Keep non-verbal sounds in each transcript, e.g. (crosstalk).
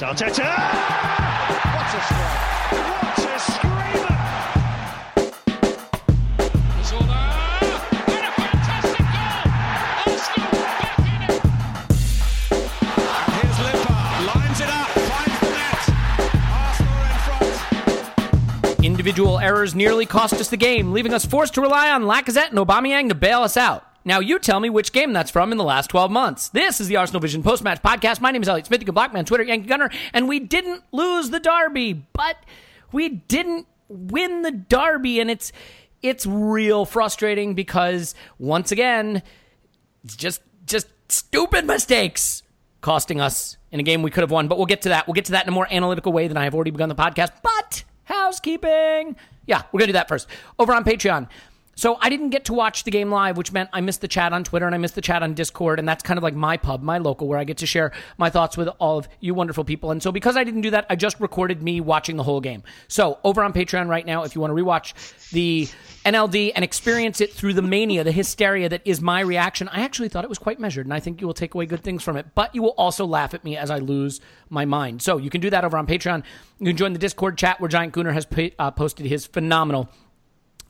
Arteta! What a strike! What a screamer! Zola! And a fantastic goal! Arsenal back in it! Here's Limpar, lines it up, finds the net. Arsenal in front. Individual errors nearly cost us the game, leaving us forced to rely on Lacazette and Aubameyang to bail us out. Now you tell me which game that's from in the last 12 months. This is the Arsenal Vision post-match podcast. My name is Elliot Smith, you can block me on Twitter, Yankee Gunner, and we didn't lose the derby, but we didn't win the derby, and it's it's real frustrating because once again, it's just just stupid mistakes costing us in a game we could have won. But we'll get to that. We'll get to that in a more analytical way than I have already begun the podcast. But housekeeping. Yeah, we're gonna do that first. Over on Patreon. So I didn't get to watch the game live, which meant I missed the chat on Twitter and I missed the chat on Discord, and that's kind of like my pub, my local, where I get to share my thoughts with all of you wonderful people. And so because I didn't do that, I just recorded me watching the whole game. So over on Patreon right now, if you want to rewatch the NLD and experience it through the mania, the hysteria that is my reaction, I actually thought it was quite measured, and I think you will take away good things from it. But you will also laugh at me as I lose my mind. So you can do that over on Patreon. You can join the Discord chat where Giant Gooner has uh, posted his phenomenal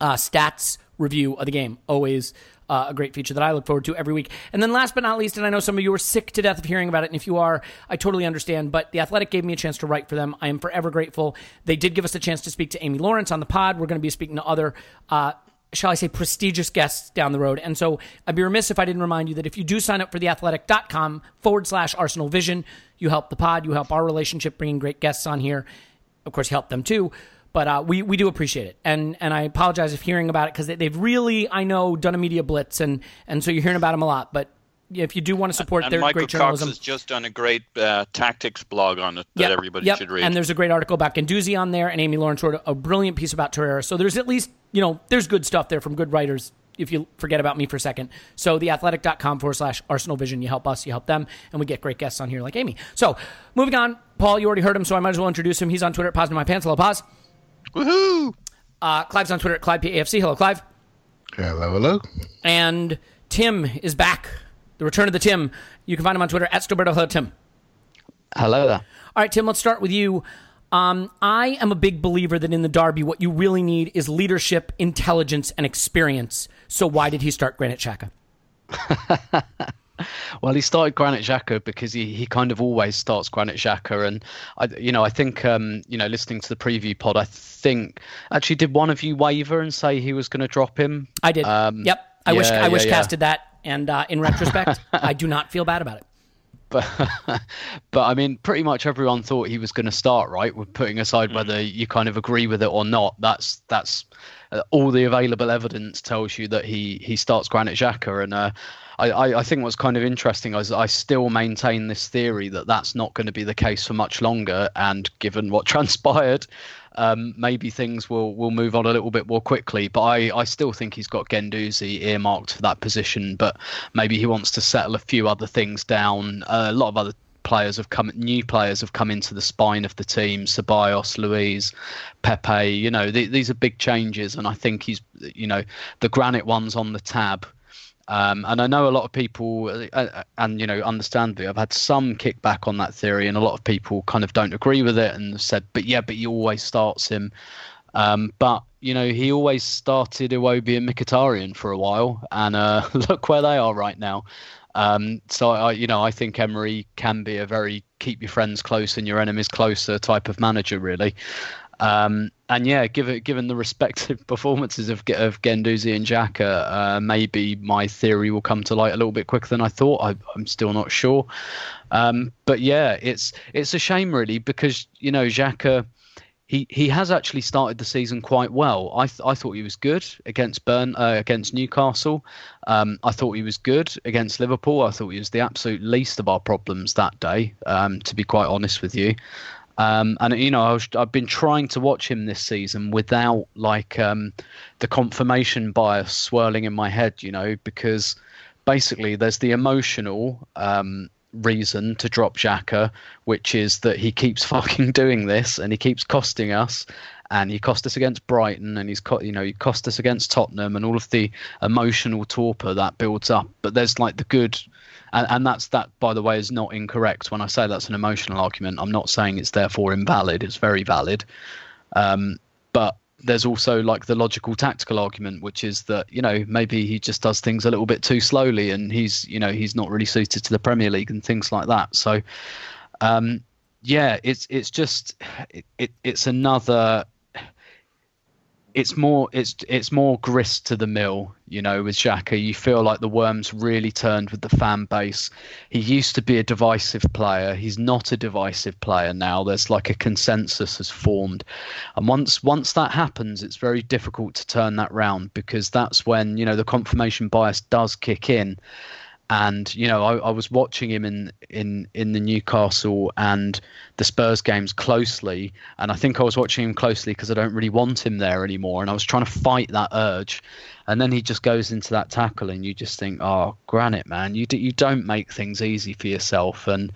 uh, stats review of the game. Always uh, a great feature that I look forward to every week. And then last but not least, and I know some of you are sick to death of hearing about it, and if you are, I totally understand, but The Athletic gave me a chance to write for them. I am forever grateful. They did give us a chance to speak to Amy Lawrence on the pod. We're going to be speaking to other. Uh, Shall I say prestigious guests down the road? And so I'd be remiss if I didn't remind you that if you do sign up for theathletic.com forward slash Arsenal Vision, you help the pod, you help our relationship, bringing great guests on here. Of course, help them too but uh, we we do appreciate it, and and I apologize if hearing about it because they, they've really I know done a media blitz, and and so you're hearing about them a lot. But if you do want to support and their Michael great Cox journalism, has just done a great uh, tactics blog on it that Yep, everybody yep. should read. And there's a great article about Guendouzi on there, and Amy Lawrence wrote a, brilliant piece about Torreira. So there's at least, you know, there's good stuff there from good writers if you forget about me for a second. So theathletic.com forward slash Arsenal Vision. You help us, you help them, and we get great guests on here like Amy. So moving on, Paul, you already heard him, so I might as well introduce him. He's on Twitter at Pause in My Pants. Hello, Pause. Woohoo! Uh, Clive's on Twitter at ClivePAFC. Hello, Clive. Hello, hello. And Tim is back. The return of the Tim. You can find him on Twitter at Stillberto. Hello, Tim. Hello there. All right, Tim, let's start with you. Um, I am a big believer that in the Derby, what you really need is leadership, intelligence, and experience. So why did he start Granit Xhaka? (laughs) Well, he started Granit Xhaka because he, he kind of always starts Granit Xhaka, and I you know I think um, you know listening to the preview pod, I think actually did one of you waver and say he was going to drop him? I did. Um, yep. I wish yeah, I wish yeah, yeah. casted that, and uh, in retrospect, (laughs) I do not feel bad about it. but (laughs) but I mean, pretty much everyone thought he was going to start right. With putting aside whether you kind of agree with it or not, that's that's uh, all the available evidence tells you that he he starts Granit Xhaka, and uh, I, I I think what's kind of interesting is I still maintain this theory that that's not going to be the case for much longer, and given what (laughs) transpired. Um, maybe things will, will move on a little bit more quickly, but I, I still think he's got Guendouzi earmarked for that position. But maybe he wants to settle a few other things down. Uh, a lot of other players have come, new players have come into the spine of the team. Ceballos, Luiz, Pepe. You know, th- these are big changes, and I think he's, you know, the granite ones on the tab. Um, and I know a lot of people, uh, uh, and you know, understandably, I've had some kickback on that theory, and a lot of people kind of don't agree with it and said, "But yeah, but he always starts him." Um, but you know, he always started Iwobi and Mkhitaryan for a while, and uh, (laughs) look where they are right now. Um, so I, you know, I think Emery can be a very keep your friends close and your enemies closer type of manager, really. Um, and yeah, given given the respective (laughs) performances of of Guendouzi and Xhaka, uh, maybe my theory will come to light a little bit quicker than I thought. I, I'm still not sure, um, but yeah, it's it's a shame really because you know Xhaka. He, he has actually started the season quite well. I, th- I thought he was good against Burn uh, against Newcastle. Um, I thought he was good against Liverpool. I thought he was the absolute least of our problems that day. Um, to be quite honest with you, um, and you know, I was, I've been trying to watch him this season without like um, the confirmation bias swirling in my head. You know, because basically there's the emotional um, reason to drop Xhaka, which is that he keeps (laughs) fucking doing this and he keeps costing us. And he cost us against Brighton, and he's co- you know he cost us against Tottenham, and all of the emotional torpor that builds up. But there's like the good, and, and that's that. By the way, is not incorrect. When I say that's an emotional argument, I'm not saying it's therefore invalid. It's very valid. Um, but there's also like the logical tactical argument which is that you know maybe he just does things a little bit too slowly and he's you know he's not really suited to the premier league and things like that so um yeah it's it's just it, it it's another it's more it's it's more grist to the mill, you know, with Xhaka. You feel like the worms really turned with the fan base. He used to be a divisive player. He's not a divisive player now. There's like a consensus has formed. And once once that happens, it's very difficult to turn that round because that's when, you know, the confirmation bias does kick in and you know I, I, was watching him in in in the Newcastle and the Spurs games closely, and I think I was watching him closely because I don't really want him there anymore, and I was trying to fight that urge, and then he just goes into that tackle, and you just think, oh, granite man, you do, you don't make things easy for yourself, and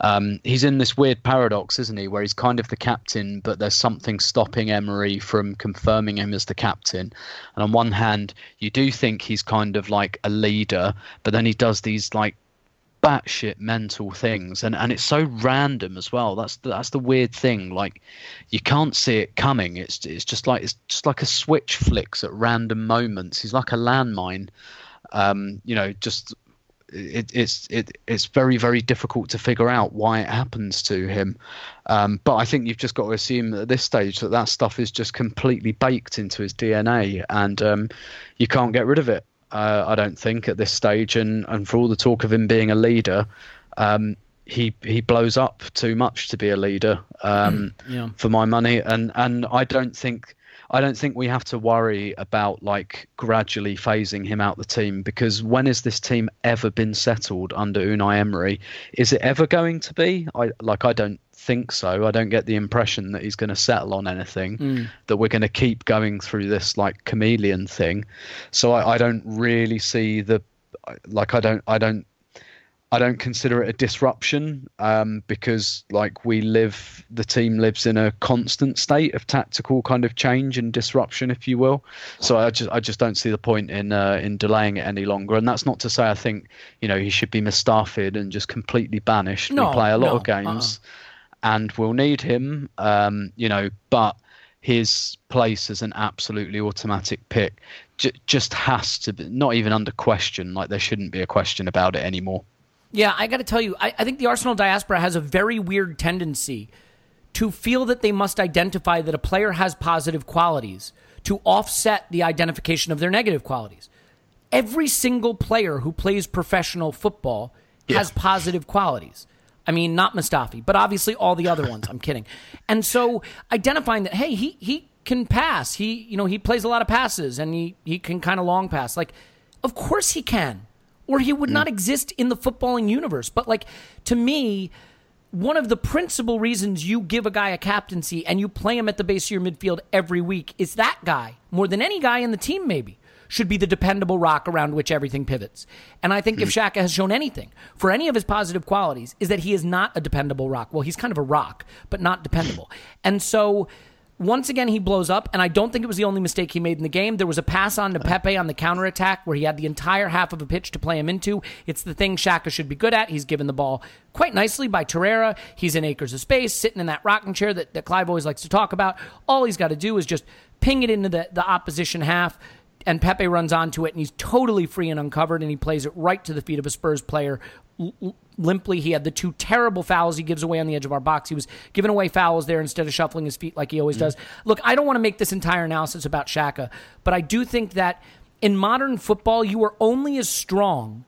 um, he's in this weird paradox, isn't he, where he's kind of the captain, but there's something stopping Emery from confirming him as the captain. And on one hand, you do think he's kind of like a leader, but then he does these like batshit mental things, and and it's so random as well. That's the, that's the weird thing. Like you can't see it coming. It's it's just like it's just like a switch flicks at random moments. He's like a landmine. Um, you know, just it, it's it, it's very very difficult to figure out why it happens to him. Um, but I think you've just got to assume at this stage that that stuff is just completely baked into his DNA, and um, you can't get rid of it. Uh, I don't think at this stage, and and for all the talk of him being a leader. Um, he he blows up too much to be a leader um, Yeah. for my money, and and I don't think I don't think we have to worry about like gradually phasing him out the team because when has this team ever been settled under Unai Emery? Is it ever going to be? I like I don't think so. I don't get the impression that he's going to settle on anything. Hmm. That we're going to keep going through this like chameleon thing. So I, I don't really see the like I don't I don't I don't consider it a disruption um, because, like, we live, the team lives in a constant state of tactical kind of change and disruption, if you will. So I just, I just don't see the point in uh, in delaying it any longer. And that's not to say I think, you know, he should be Mustafi'd and just completely banished. No, we play a lot no, of games, and we'll need him, um, you know, but his place as an absolutely automatic pick j- just has to be not even under question. Like there shouldn't be a question about it anymore. Yeah, I got to tell you, I, I think the Arsenal diaspora has a very weird tendency to feel that they must identify that a player has positive qualities to offset the identification of their negative qualities. Every single player who plays professional football has positive qualities. I mean, not Mustafi, but obviously all the other ones. I'm kidding. And so identifying that, hey, he he can pass. He you know he plays a lot of passes and he he can kind of long pass. Like, of course he can or he would mm. not exist in the footballing universe. But like to me, one of the principal reasons you give a guy a captaincy and you play him at the base of your midfield every week is that guy more than any guy in the team maybe should be the dependable rock around which everything pivots. And I think if mm. Xhaka has shown anything for any of his positive qualities is that he is not a dependable rock. Well, he's kind of a rock, but not dependable. And so once again, he blows up, and I don't think it was the only mistake he made in the game. There was a pass on to Pepe on the counterattack where he had the entire half of a pitch to play him into. It's the thing Xhaka should be good at. He's given the ball quite nicely by Torreira. He's in acres of space, sitting in that rocking chair that, that Clive always likes to talk about. All he's got to do is just ping it into the, the opposition half, and Pepe runs onto it, and he's totally free and uncovered, and he plays it right to the feet of a Spurs player limply. He had the two terrible fouls he gives away on the edge of our box. He was giving away fouls there instead of shuffling his feet like he always mm. does. Look, I don't want to make this entire analysis about Xhaka, but I do think that in modern football, you are only as strong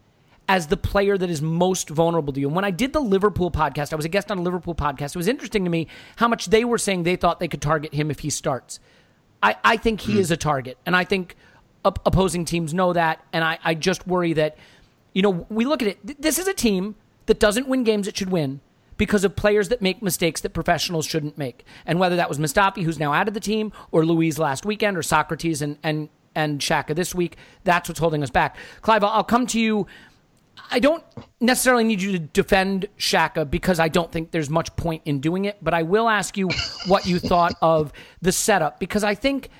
as the player that is most vulnerable to you. And when I did the Liverpool podcast, I was a guest on a Liverpool podcast. It was interesting to me how much they were saying they thought they could target him if he starts. I, I think he mm. is a target, and I think op- opposing teams know that. And I, I just worry that, you know, we look at it. This is a team that doesn't win games it should win because of players that make mistakes that professionals shouldn't make. And whether that was Mustafi, who's now out of the team, or Luiz last weekend, or Sokratis and and and Xhaka this week, that's what's holding us back. Clive, I'll, come to you I don't necessarily need you to defend Xhaka because I don't think there's much point in doing it, but I will ask you what you thought of the setup because I think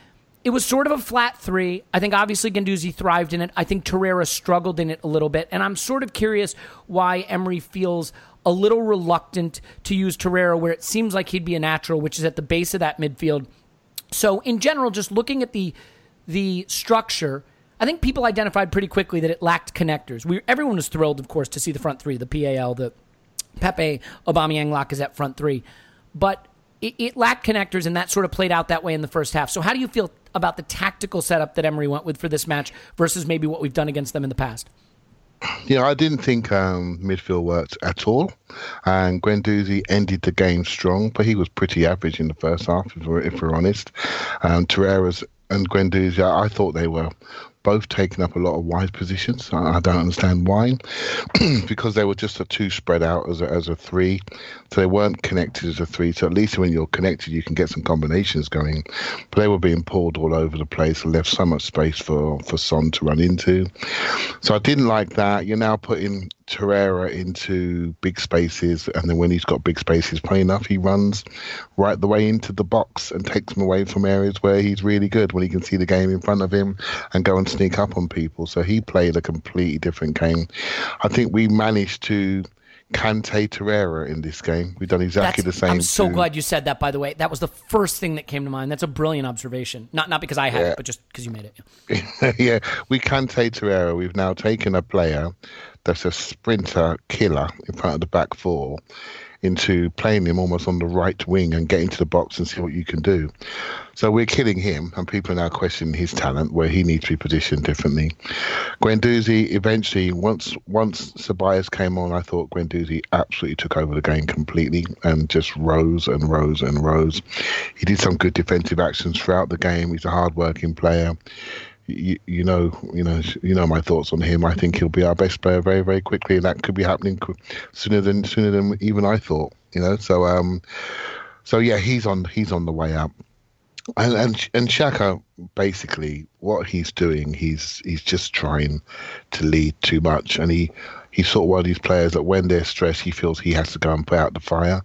it was sort of a flat three. I think obviously Guendouzi thrived in it. I think Torreira struggled in it a little bit, and I'm sort of curious why Emery feels a little reluctant to use Torreira where it seems like he'd be a natural, which is at the base of that midfield. So in general, just looking at the the structure, I think people identified pretty quickly that it lacked connectors. We everyone was thrilled, of course, to see the front three, the PAL, the Pepe, Aubameyang, Lacazette front three, but it, it lacked connectors, and that sort of played out that way in the first half. So how do you feel about the tactical setup that Emery went with for this match versus maybe what we've done against them in the past? Yeah, I didn't think um, midfield worked at all. And Guendouzi ended the game strong, but he was pretty average in the first half, if we're, if we're honest. Um, Torreira's and Guendouzi, I, I thought they were both taking up a lot of wide positions. I, I don't understand why, (clears throat) because they were just a two spread out as a, as a three, so they weren't connected as a three. So at least when you're connected, you can get some combinations going. But they were being pulled all over the place and left so much space for for Son to run into. So I didn't like that. You're now putting Torreira into big spaces, and then when he's got big spaces play enough, he runs right the way into the box and takes him away from areas where he's really good when he can see the game in front of him and go and sneak up on people. So he played a completely different game. I think we managed to Kante Torreira in this game. We've done exactly That's- the same. I'm so to- glad you said that. By the way, that was the first thing that came to mind. That's a brilliant observation. Not not because I had Yeah. it, but just because you made it. (laughs) yeah, we Kante Torreira. We've now taken a player that's a sprinter killer in front of the back four into playing him almost on the right wing and getting to the box and see what you can do. So we're killing him, and people are now questioning his talent, where he needs to be positioned differently. Guendouzi eventually, once once Ceballos came on, I thought Guendouzi absolutely took over the game completely and just rose and rose and rose. He did some good defensive actions throughout the game. He's a hard-working player you, you know, you know, you know my thoughts on him. I think he'll be our best player very, very quickly, and that could be happening sooner than sooner than even I thought. You know, so um, so yeah, he's on he's on the way up, and and and Xhaka basically what he's doing, he's he's just trying to lead too much, and he. He's sort of one of these players that when they're stressed, he feels he has to go and put out the fire.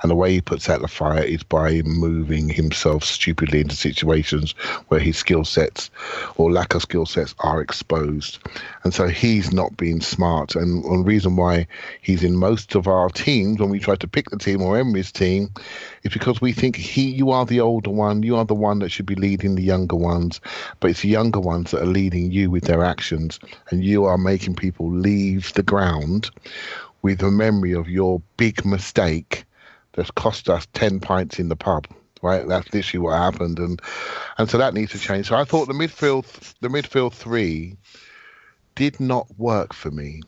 And the way he puts out the fire is by moving himself stupidly into situations where his skill sets or lack of skill sets are exposed. And so he's not being smart. And one reason why he's in most of our teams when we try to pick the team or Emery's team is because we think he you are the older one, you are the one that should be leading the younger ones. But it's the younger ones that are leading you with their actions and you are making people leave the ground with a memory of your big mistake that's cost us 10 pints in the pub right? That's literally what happened and and so that needs to change. So i thought the midfield the midfield three did not work for me.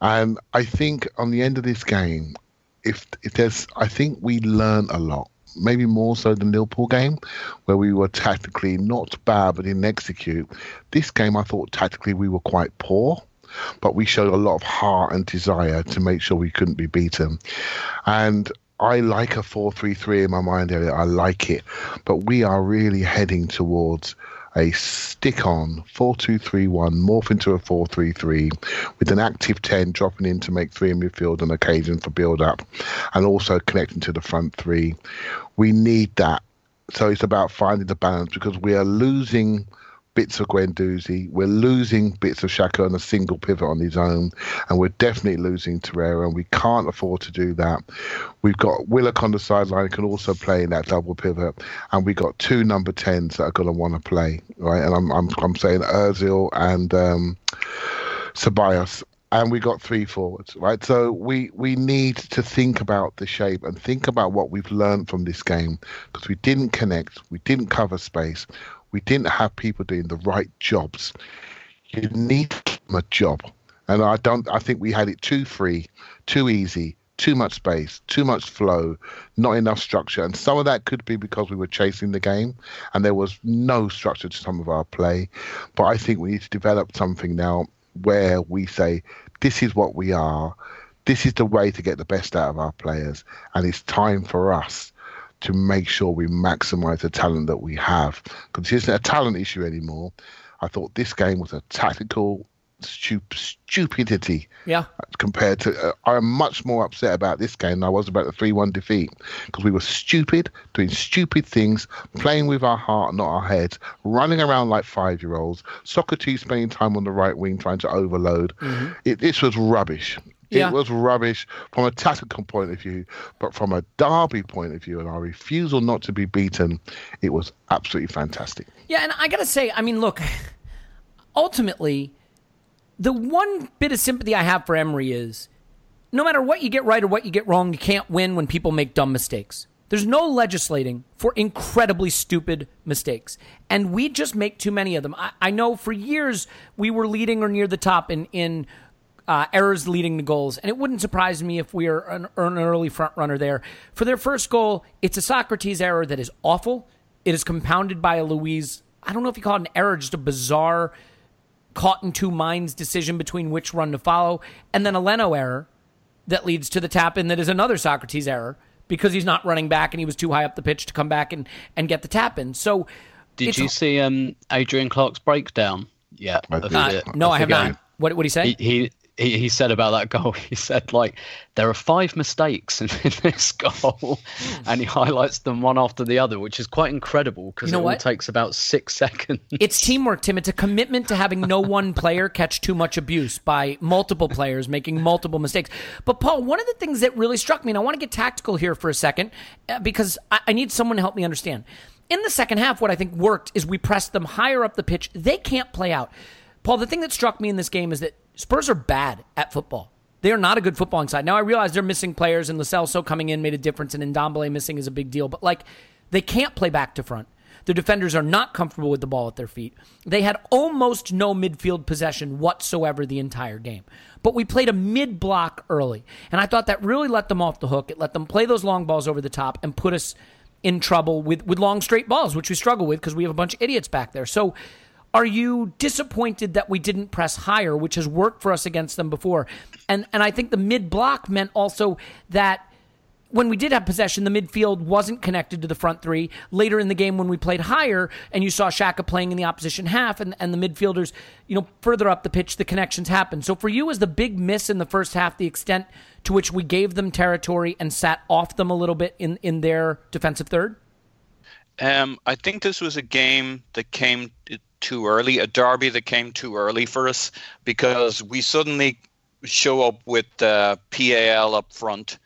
And i think on the end of this game if if there's i think we learn a lot maybe more so than Liverpool game, where we were tactically not bad but didn't execute. This game, I thought tactically we were quite poor but we showed a lot of heart and desire to make sure we couldn't be beaten. And I like a 4 3 3 in my mind, Elliot. I like it. But we are really heading towards a stick on 4 2 3 1, morph into a 4 3 3 with an active 10 dropping in to make three in midfield on occasion for build up and also connecting to the front three. We need that. So it's about finding the balance because we are losing bits of Guendouzi. We're losing bits of Xhaka on a single pivot on his own, and we're definitely losing Torreira, and we can't afford to do that. We've got Willock on the sideline, can also play in that double pivot, and we've got two number 10s that are going to want to play, right? And I'm, I'm, I'm saying Ozil and um. And we got three forwards, right? So we we need to think about the shape and think about what we've learned from this game because we didn't connect, we didn't cover space, we didn't have people doing the right jobs. You need a job, and I don't. I think we had it too free, too easy, too much space, too much flow, not enough structure, and some of that could be because we were chasing the game, and there was no structure to some of our play. But I think we need to develop something now where we say, "This is what we are." This is the way to get the best out of our players, and it's time for us to make sure we maximize the talent that we have because it isn't a talent issue anymore. I thought this game was a tactical stup- stupidity Yeah. compared to. Uh, I'm much more upset about this game than I was about the 3 1 defeat because we were stupid, doing stupid things, playing with our heart, not our heads, running around like five year olds. Sokratis spending time on the right wing trying to overload. It, this was rubbish. Yeah. It was rubbish from a tactical point of view, but from a derby point of view and our refusal not to be beaten, it was absolutely fantastic. Yeah, and I gotta say, I mean, look, ultimately, the one bit of sympathy I have for Emery is no matter what you get right or what you get wrong, you can't win when people make dumb mistakes. There's no legislating for incredibly stupid mistakes. And we just make too many of them. I, I know for years we were leading or near the top in, in uh, errors leading to goals. And it wouldn't surprise me if we are an, an early front runner there. For their first goal, it's a Sokratis error that is awful. It is compounded by a Luiz, I don't know if you call it an error, just a bizarre caught in two minds decision between which run to follow. And then a Leno error that leads to the tap in that is another Sokratis error because he's not running back and he was too high up the pitch to come back and, and get the tap in. So Did it's- you see um, Adrian Clarke's breakdown? Yeah. I. Uh, no, I have game? not. What what he say? He, he he he said about that goal. (laughs) He said like there are five mistakes in, (laughs) in this goal, and he highlights them one after the other, which is quite incredible because You know it all what? takes about six (laughs) seconds. It's teamwork, Tim. It's a commitment to having no one player catch too much abuse by multiple players making multiple mistakes. But, Paul, one of the things that really struck me, and I want to get tactical here for a second uh, because I, I need someone to help me understand. In the second half, what I think worked is we pressed them higher up the pitch. They can't play out. Paul, the thing that struck me in this game is that Spurs are bad at football. They are not a good footballing side. Now I realize they're missing players, and Lo Celso coming in made a difference, and Ndombele missing is a big deal. But like, they can't play back to front. Their defenders are not comfortable with the ball at their feet. They had almost no midfield possession whatsoever the entire game. But we played a mid block early, and I thought that really let them off the hook. It let them play those long balls over the top and put us in trouble with, with long straight balls, which we struggle with because we have a bunch of idiots back there. So are you disappointed that we didn't press higher, which has worked for us against them before? And and I think the mid block meant also that when we did have possession, the midfield wasn't connected to the front three. Later in the game, when we played higher, and you saw Xhaka playing in the opposition half, and, and the midfielders, you know, further up the pitch, the connections happened. So for you, was the big miss in the first half the extent to which we gave them territory and sat off them a little bit in, in their defensive third? Um, I think this was a game that came too early, a derby that came too early for us because we suddenly show up with uh, PAL up front,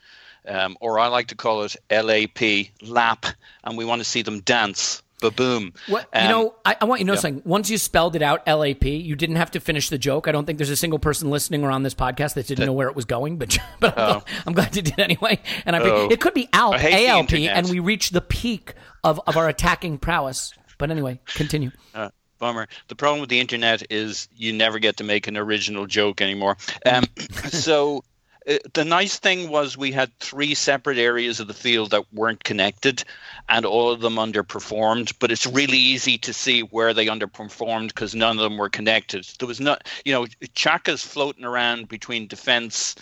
um, or I like to call it LAP, lap, and we want to see them dance. What you Um, know, I, I want you to know yeah. something. Once you spelled it out, LAP, you didn't have to finish the joke. I don't think there's a single person listening or on this podcast that didn't know where it was going, but (laughs) but I'm, Oh. I'm glad you did anyway. And I Oh. it could be ALP, I hate the ALP, and we reached the peak of, of our attacking prowess. But anyway, continue. Uh, bummer. The problem with the internet is you never get to make an original joke anymore. Um, (laughs) so uh, the nice thing was we had three separate areas of the field that weren't connected, and all of them underperformed. But it's really easy to see where they underperformed because none of them were connected. There was not, you know, Xhaka's floating around between defense.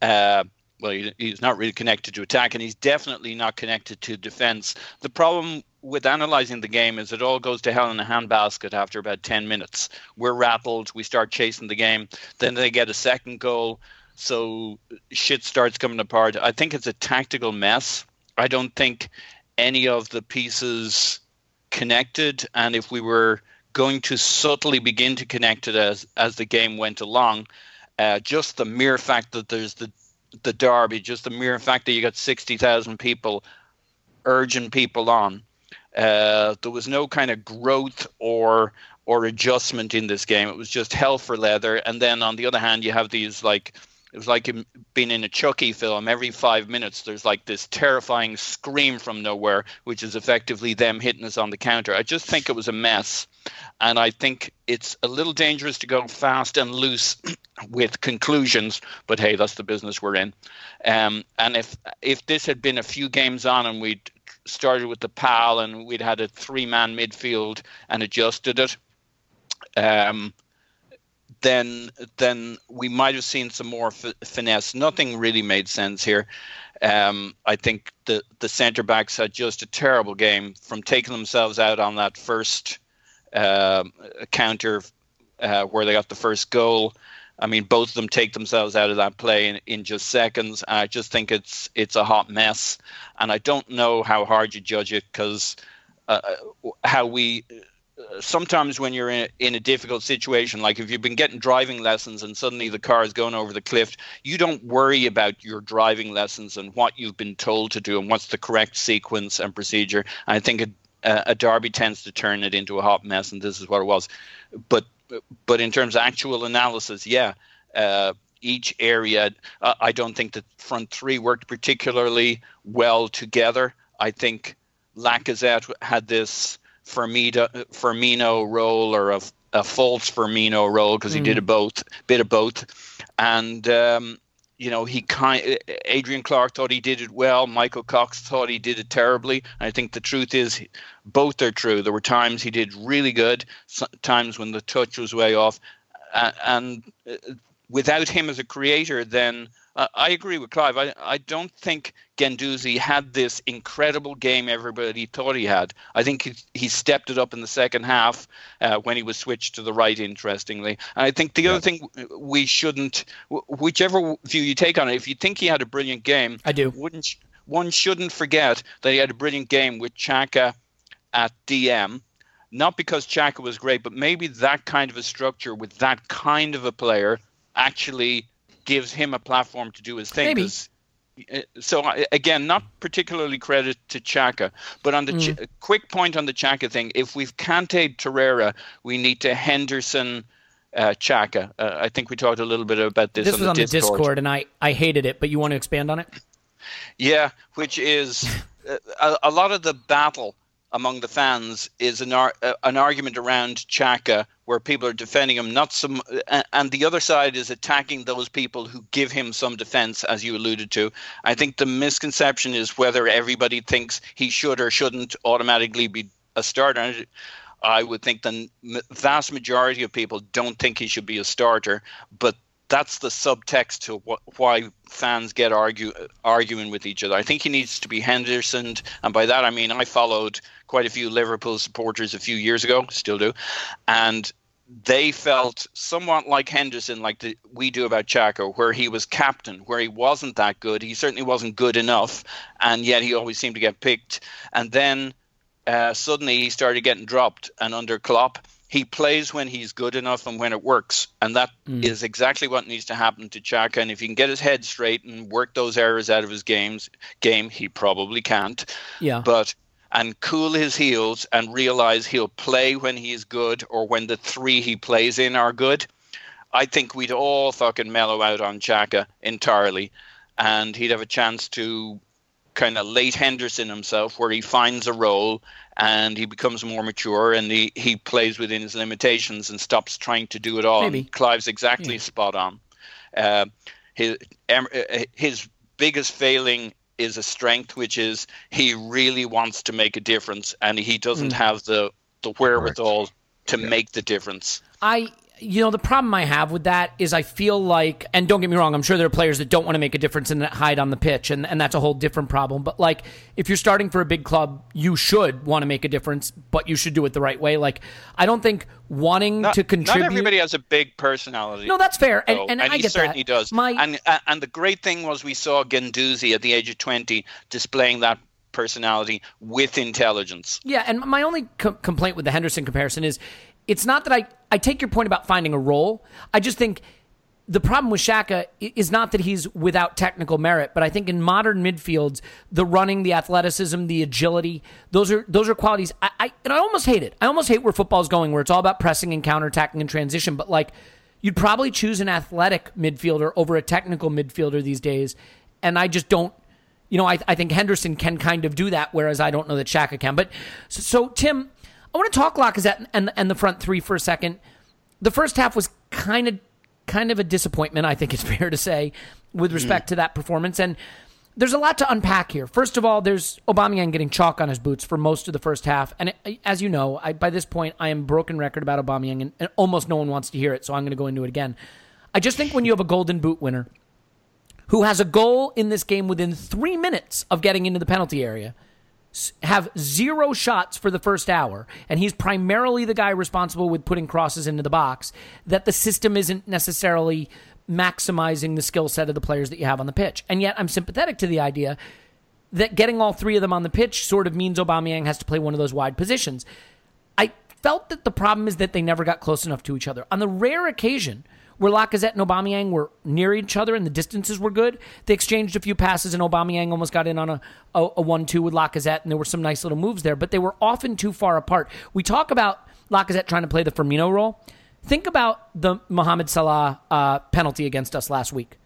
Uh, well, he, he's not really connected to attack, and he's definitely not connected to defense. The problem with analyzing the game is it all goes to hell in a handbasket after about 10 minutes. We're rattled, we start chasing the game, then they get a second goal, so shit starts coming apart. I think it's a tactical mess. I don't think any of the pieces connected, and if we were going to subtly begin to connect it as as the game went along, uh, just the mere fact that there's the the derby, just the mere fact that you got sixty thousand people urging people on. Uh, there was no kind of growth or or adjustment in this game. It was just hell for leather. And then on the other hand, you have these like it was like being in a Chucky film. Every five minutes, there's like this terrifying scream from nowhere, which is effectively them hitting us on the counter. I just think it was a mess, and I think it's a little dangerous to go fast and loose (clears throat) with conclusions. But hey, that's the business we're in. Um, and if if this had been a few games on and we'd started with the PAL and we'd had a three-man midfield and adjusted it, um, then then we might have seen some more f- finesse. Nothing really made sense here. Um, I think the the centre backs had just a terrible game from taking themselves out on that first um counter uh, where they got the first goal. I mean, both of them take themselves out of that play in, in just seconds. I just think it's it's a hot mess, and I don't know how hard you judge it because uh, how we sometimes when you're in a, in a difficult situation, like if you've been getting driving lessons and suddenly the car is going over the cliff, you don't worry about your driving lessons and what you've been told to do and what's the correct sequence and procedure. I think a, a derby tends to turn it into a hot mess, and this is what it was. But but in terms of actual analysis, yeah. Uh, each area, uh, I don't think the front three worked particularly well together. I think Lacazette had this Firmino, Firmino role or a, a false Firmino role because he did a both bit of both, and um, you know he kind. Adrian Clarke thought he did it well. Michael Cox thought he did it terribly. I think the truth is both are true. There were times he did really good, times when the touch was way off, and uh, without him as a creator, then uh, I agree with Clive. I, I don't think Guendouzi had this incredible game everybody thought he had. I think he, he stepped it up in the second half uh, when he was switched to the right, interestingly. And I think the yeah. other thing we shouldn't, whichever view you take on it, if you think he had a brilliant game, I do. Wouldn't, one shouldn't forget that he had a brilliant game with Xhaka at DM not because Xhaka was great, but maybe that kind of a structure with that kind of a player actually gives him a platform to do his thing. Maybe. Uh, so again, not particularly credit to Xhaka, but on the mm. ch- quick point on the Xhaka thing, if we've Kante Torreira, we need to Henderson. Uh, Xhaka. Uh, I think we talked a little bit about this. This on was the on Discord. the Discord, and I I hated it. But you want to expand on it? Yeah, which is (laughs) uh, a, a lot of the battle among the fans is an ar- uh, an argument around Xhaka where people are defending him not some and the other side is attacking those people who give him some defense as you alluded to. I think the misconception is whether everybody thinks he should or shouldn't automatically be a starter. I would think the vast majority of people don't think he should be a starter but that's the subtext to what, why fans get argue, arguing with each other. I think he needs to be Henderson, and by that I mean I followed quite a few Liverpool supporters a few years ago, still do, and they felt somewhat like Henderson, like the, we do about Xhaka, where he was captain, where he wasn't that good. He certainly wasn't good enough, and yet he always seemed to get picked. And then uh, suddenly he started getting dropped, and under Klopp he plays when he's good enough and when it works. And that mm. is exactly what needs to happen to Xhaka. And if he can get his head straight and work those errors out of his games game, he probably can't. Yeah. But and cool his heels and realize he'll play when he's good or when the three he plays in are good. I think we'd all fucking mellow out on Xhaka entirely, and he'd have a chance to kind of late Henderson himself, where he finds a role and he becomes more mature and he, he plays within his limitations and stops trying to do it all. Maybe. Clive's exactly Yeah. spot on. Uh, his uh, his biggest failing is a strength, which is he really wants to make a difference and he doesn't have the the wherewithal to make the difference. I, you know, the problem I have with that is I feel like, and don't get me wrong, I'm sure there are players that don't want to make a difference and that hide on the pitch, and, and that's a whole different problem. But like, if you're starting for a big club, you should want to make a difference, but you should do it the right way. Like, I don't think wanting Not, to contribute. not everybody has a big personality. No, that's fair, and, though, and, I he get certainly that. does. My, and uh, and the great thing was we saw Guendouzi at the age of twenty displaying that personality with intelligence. Yeah, and my only co- complaint with the Henderson comparison is it's not that I, I take your point about finding a role. I just think the problem with Xhaka is not that he's without technical merit, but I think in modern midfields, the running, the athleticism, the agility, those are those are qualities. I, I and I almost hate it. I almost hate where football's going, where it's all about pressing and counterattacking and transition. But like, you'd probably choose an athletic midfielder over a technical midfielder these days, and I just don't you know, I, I think Henderson can kind of do that, whereas I don't know that Xhaka can. But so, so Tim, I want to talk Lacazette and and the front three for a second. The first half was kind of kind of a disappointment, I think it's (laughs) fair to say, with mm-hmm. respect to that performance. And there's a lot to unpack here. First of all, there's Aubameyang getting chalk on his boots for most of the first half, and it, as you know, I, by this point I am broken record about Aubameyang, and, and almost no one wants to hear it, so I'm going to go into it again. I just think when you have a Golden Boot winner who has a goal in this game within three minutes of getting into the penalty area, have zero shots for the first hour, and he's primarily the guy responsible with putting crosses into the box, that the system isn't necessarily maximizing the skill set of the players that you have on the pitch. And yet I'm sympathetic to the idea that getting all three of them on the pitch sort of means Aubameyang has to play one of those wide positions. I felt that the problem is that they never got close enough to each other. On the rare occasion where Lacazette and Aubameyang were near each other and the distances were good, they exchanged a few passes and Aubameyang almost got in on a, a, a one-two with Lacazette and there were some nice little moves there, but they were often too far apart. We talk about Lacazette trying to play the Firmino role. Think about the Mohamed Salah uh, penalty against us last week.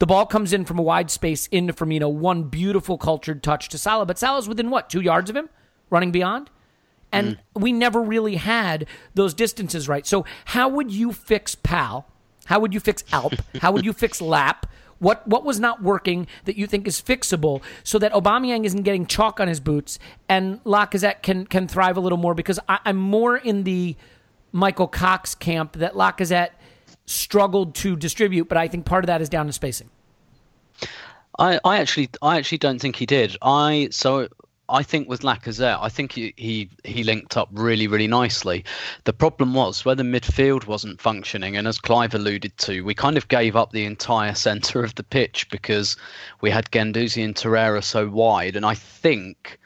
The ball comes in from a wide space into Firmino, one beautiful cultured touch to Salah, but Salah's within what, two yards of him, running beyond? And we never really had those distances right. So how would you fix Pal? How would you fix Alp? How would you fix Lap? What what was not working that you think is fixable so that Aubameyang isn't getting chalk on his boots and Lacazette can can thrive a little more? Because I, I'm more in the Michael Cox camp that Lacazette struggled to distribute, but I think part of that is down to spacing. I, I actually I actually don't think he did. I so I think with Lacazette, I think he, he he linked up really really nicely. The problem was where the midfield wasn't functioning, and as Clive alluded to, we kind of gave up the entire centre of the pitch because we had Guendouzi and Torreira so wide, and I think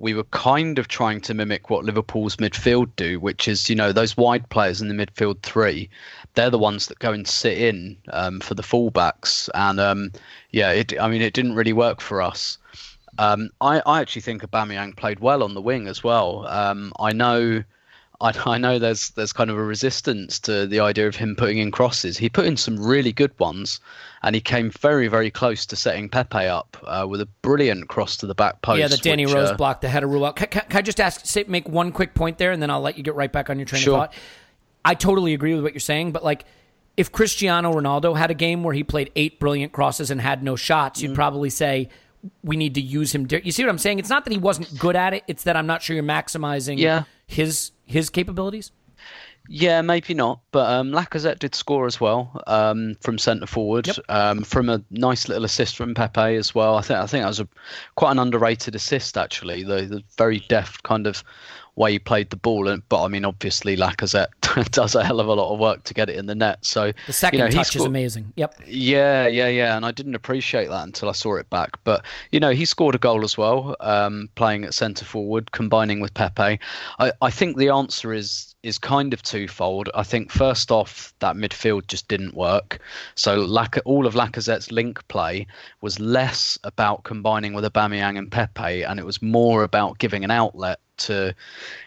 we were kind of trying to mimic what Liverpool's midfield do, which is, you know, those wide players in the midfield three, they're the ones that go and sit in um, for the fullbacks. And um, yeah, it, I mean, it didn't really work for us. Um, I, I actually think Aubameyang played well on the wing as well. Um, I know. I, I know there's there's kind of a resistance to the idea of him putting in crosses. He put in some really good ones, and he came very very close to setting Pepe up uh, with a brilliant cross to the back post. Yeah, the Danny which, Rose uh, block, the header rule out. Can, can, can I just ask, say, make one quick point there, and then I'll let you get right back on your train Sure. of thought. I totally agree with what you're saying, but like, if Cristiano Ronaldo had a game where he played eight brilliant crosses and had no shots, Mm. you'd probably say we need to use him. You see what I'm saying? It's not that he wasn't good at it; it's that I'm not sure you're maximizing Yeah. his his capabilities. Yeah, maybe not. But um, Lacazette did score as well um, from centre forward, Yep. um, from a nice little assist from Pepe as well. I think I think that was a quite an underrated assist actually. The the very deft kind of way he played the ball, and but I mean obviously Lacazette (laughs) does a hell of a lot of work to get it in the net. So The second you know, touch is amazing. Yep. yeah, yeah, yeah, and I didn't appreciate that until I saw it back. But you know, he scored a goal as well, um, playing at centre forward, combining with Pepe. I, I think the answer is is kind of twofold. I think first off, that midfield just didn't work. So Lac- all of Lacazette's link play was less about combining with Aubameyang and Pepe, and it was more about giving an outlet to,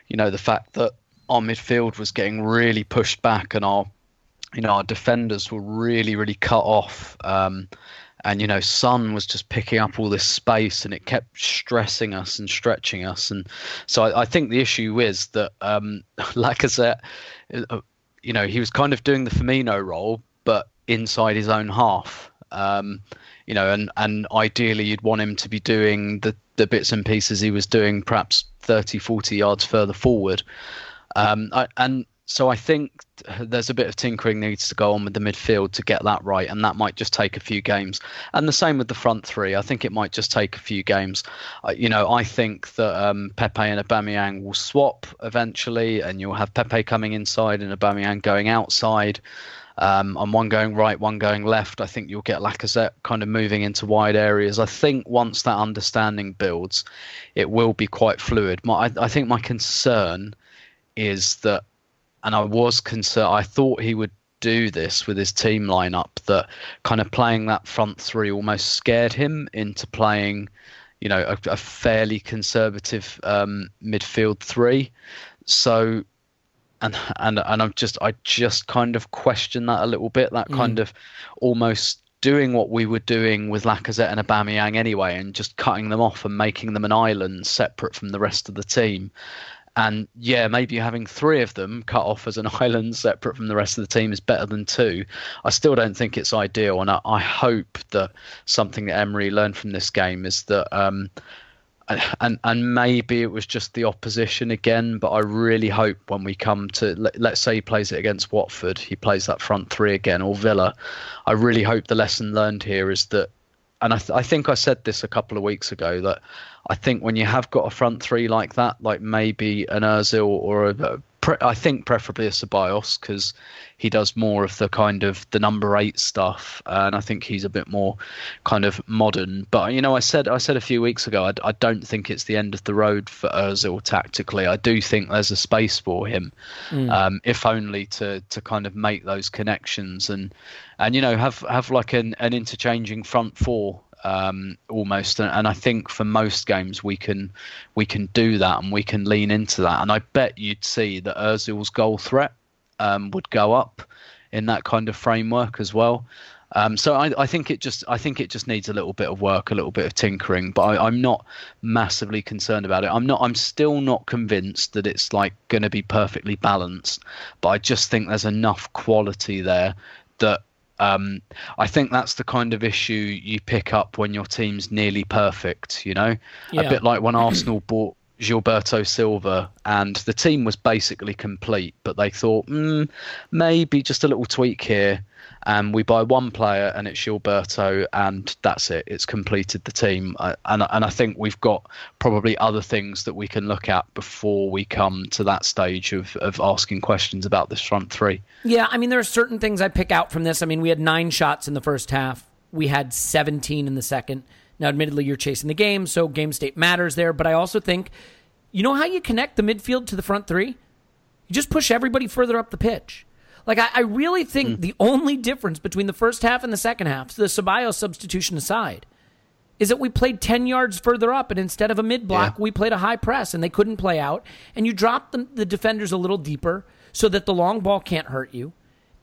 you know, the fact that our midfield was getting really pushed back and our you know, our defenders were really, really cut off. Um, and, you know, Son was just picking up all this space and it kept stressing us and stretching us. And so I, I think the issue is that um, (laughs) Lacazette, uh, you know, he was kind of doing the Firmino role, but inside his own half. Um, you know, and, and ideally you'd want him to be doing the, the bits and pieces he was doing perhaps 30, 40 yards further forward. Um, I, and so I think there's a bit of tinkering needs to go on with the midfield to get that right, and that might just take a few games. And the same with the front three. I think it might just take a few games. Uh, you know, I think that um, Pepe and Aubameyang will swap eventually, and you'll have Pepe coming inside and Aubameyang going outside. Um, and one going right, one going left. I think you'll get Lacazette kind of moving into wide areas. I think once that understanding builds, it will be quite fluid. My, I, I think my concern is that, and I was concerned, I thought he would do this with his team lineup, that kind of playing that front three almost scared him into playing, you know, a, a fairly conservative um, midfield three. So, and and and I'm just I just kind of question that a little bit. That kind of almost doing what we were doing with Lacazette and Aubameyang anyway, and just cutting them off and making them an island separate from the rest of the team. And yeah, maybe having three of them cut off as an (laughs) island separate from the rest of the team is better than two. I still don't think it's ideal, and I, I hope that something that Emery learned from this game is that. Um, and and maybe it was just the opposition again, but I really hope when we come to let, let's say he plays it against Watford, he plays that front three again or Villa. I really hope the lesson learned here is that and I, th- I think I said this a couple of weeks ago that I think when you have got a front three like that, like maybe an Özil or a, pre- I think preferably a Ceballos because he does more of the kind of the number eight stuff, and I think he's a bit more kind of modern. But you know, I said I said a few weeks ago, I, I don't think it's the end of the road for Özil tactically. I do think there's a space for him, um, if only to to kind of make those connections and and you know have have like an an interchanging front four um, almost. And, and I think for most games we can we can do that and we can lean into that. And I bet you'd see that Özil's goal threat um, would go up in that kind of framework as well. Um, so I, I think it just I think it just needs a little bit of work, a little bit of tinkering. But I, I'm not massively concerned about it. I'm not. I'm still not convinced that it's like going to be perfectly balanced. But I just think there's enough quality there that um, I think that's the kind of issue you pick up when your team's nearly perfect. You know, Yeah. a bit like when Arsenal bought Gilberto Silva, and the team was basically complete, but they thought mm, maybe just a little tweak here, and we buy one player, and it's Gilberto, and that's it. It's completed the team, and and I think we've got probably other things that we can look at before we come to that stage of of asking questions about this front three. Yeah, I mean, there are certain things I pick out from this. I mean, we had nine shots in the first half. We had 17 in the second. Now, admittedly, you're chasing the game, so game state matters there. But I also think, you know how you connect the midfield to the front three? You just push everybody further up the pitch. Like, I, I really think hmm. the only difference between the first half and the second half, the Ceballos substitution aside, is that we played 10 yards further up and instead of a mid block Yeah. we played a high press and they couldn't play out. And you dropped the, the defenders a little deeper so that the long ball can't hurt you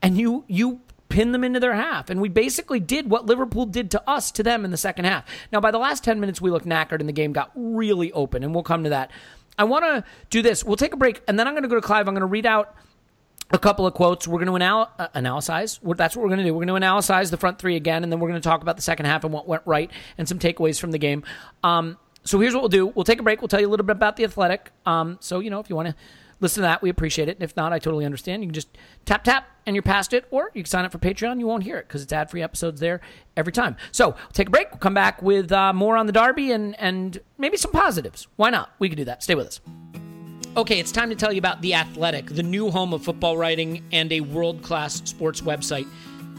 and you you pin them into their half. And we basically did what liverpool did to us to them in the second half. Now by the last 10 minutes we looked knackered and the game got really open and we'll come to that. I want to do this. We'll take a break and then i'm going to go to clive. I'm going to read out a couple of quotes. We're going to anal- uh, analyze. That's what we're going to do. We're going to analyze the front three again, and then we're going to talk about the second half and what went right and some takeaways from the game. Um, so here's what we'll do. We'll take a break. We'll tell you a little bit about the athletic. Um, so you know, if you want to listen to that, we appreciate it. And if not, I totally understand. You can just tap tap and you're past it, or you can sign up for Patreon. You won't hear it because it's ad free episodes there every time. So take a break. We'll come back with uh, more on the derby and and maybe some positives. Why not? We can do that. Stay with us. Okay, it's time to tell you about The Athletic, the new home of football writing and a world class sports website.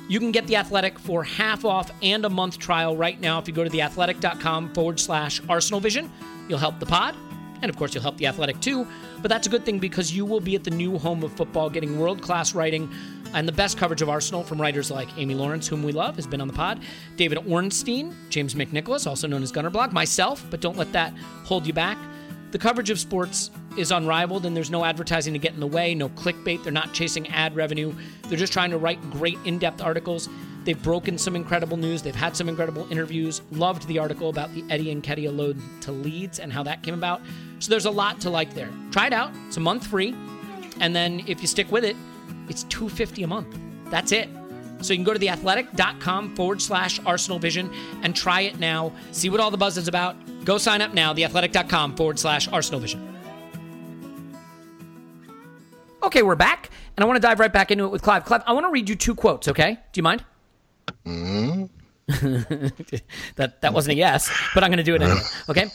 You can get The Athletic for half off and a month trial right now if you go to theathletic.com forward slash Arsenal Vision. You'll help the pod, and of course, you'll help The Athletic too. But that's a good thing because you will be at the new home of football getting world class writing and the best coverage of Arsenal from writers like Amy Lawrence, whom we love, has been on the pod, David Ornstein, James McNicholas, also known as Gunnerblog, myself, but don't let that hold you back. The coverage of sports is unrivaled, and there's no advertising to get in the way, no clickbait. They're not chasing ad revenue. They're just trying to write great in depth articles. They've broken some incredible news. They've had some incredible interviews. Loved the article about the Eddie Nketiah load to Leeds and how that came about. So there's a lot to like there. Try it out. It's a month free. And then if you stick with it, it's 250 a month. That's it. So you can go to theathletic.com forward slash Arsenal Vision and try it now. See what all the buzz is about. Go sign up now, theathletic.com forward slash Arsenal Vision. Okay, we're back, and I want to dive right back into it with Clive. Clive, I want to read you two quotes, okay? Do you mind? Mm-hmm. (laughs) that that wasn't a yes, but I'm going to do it anyway. Okay.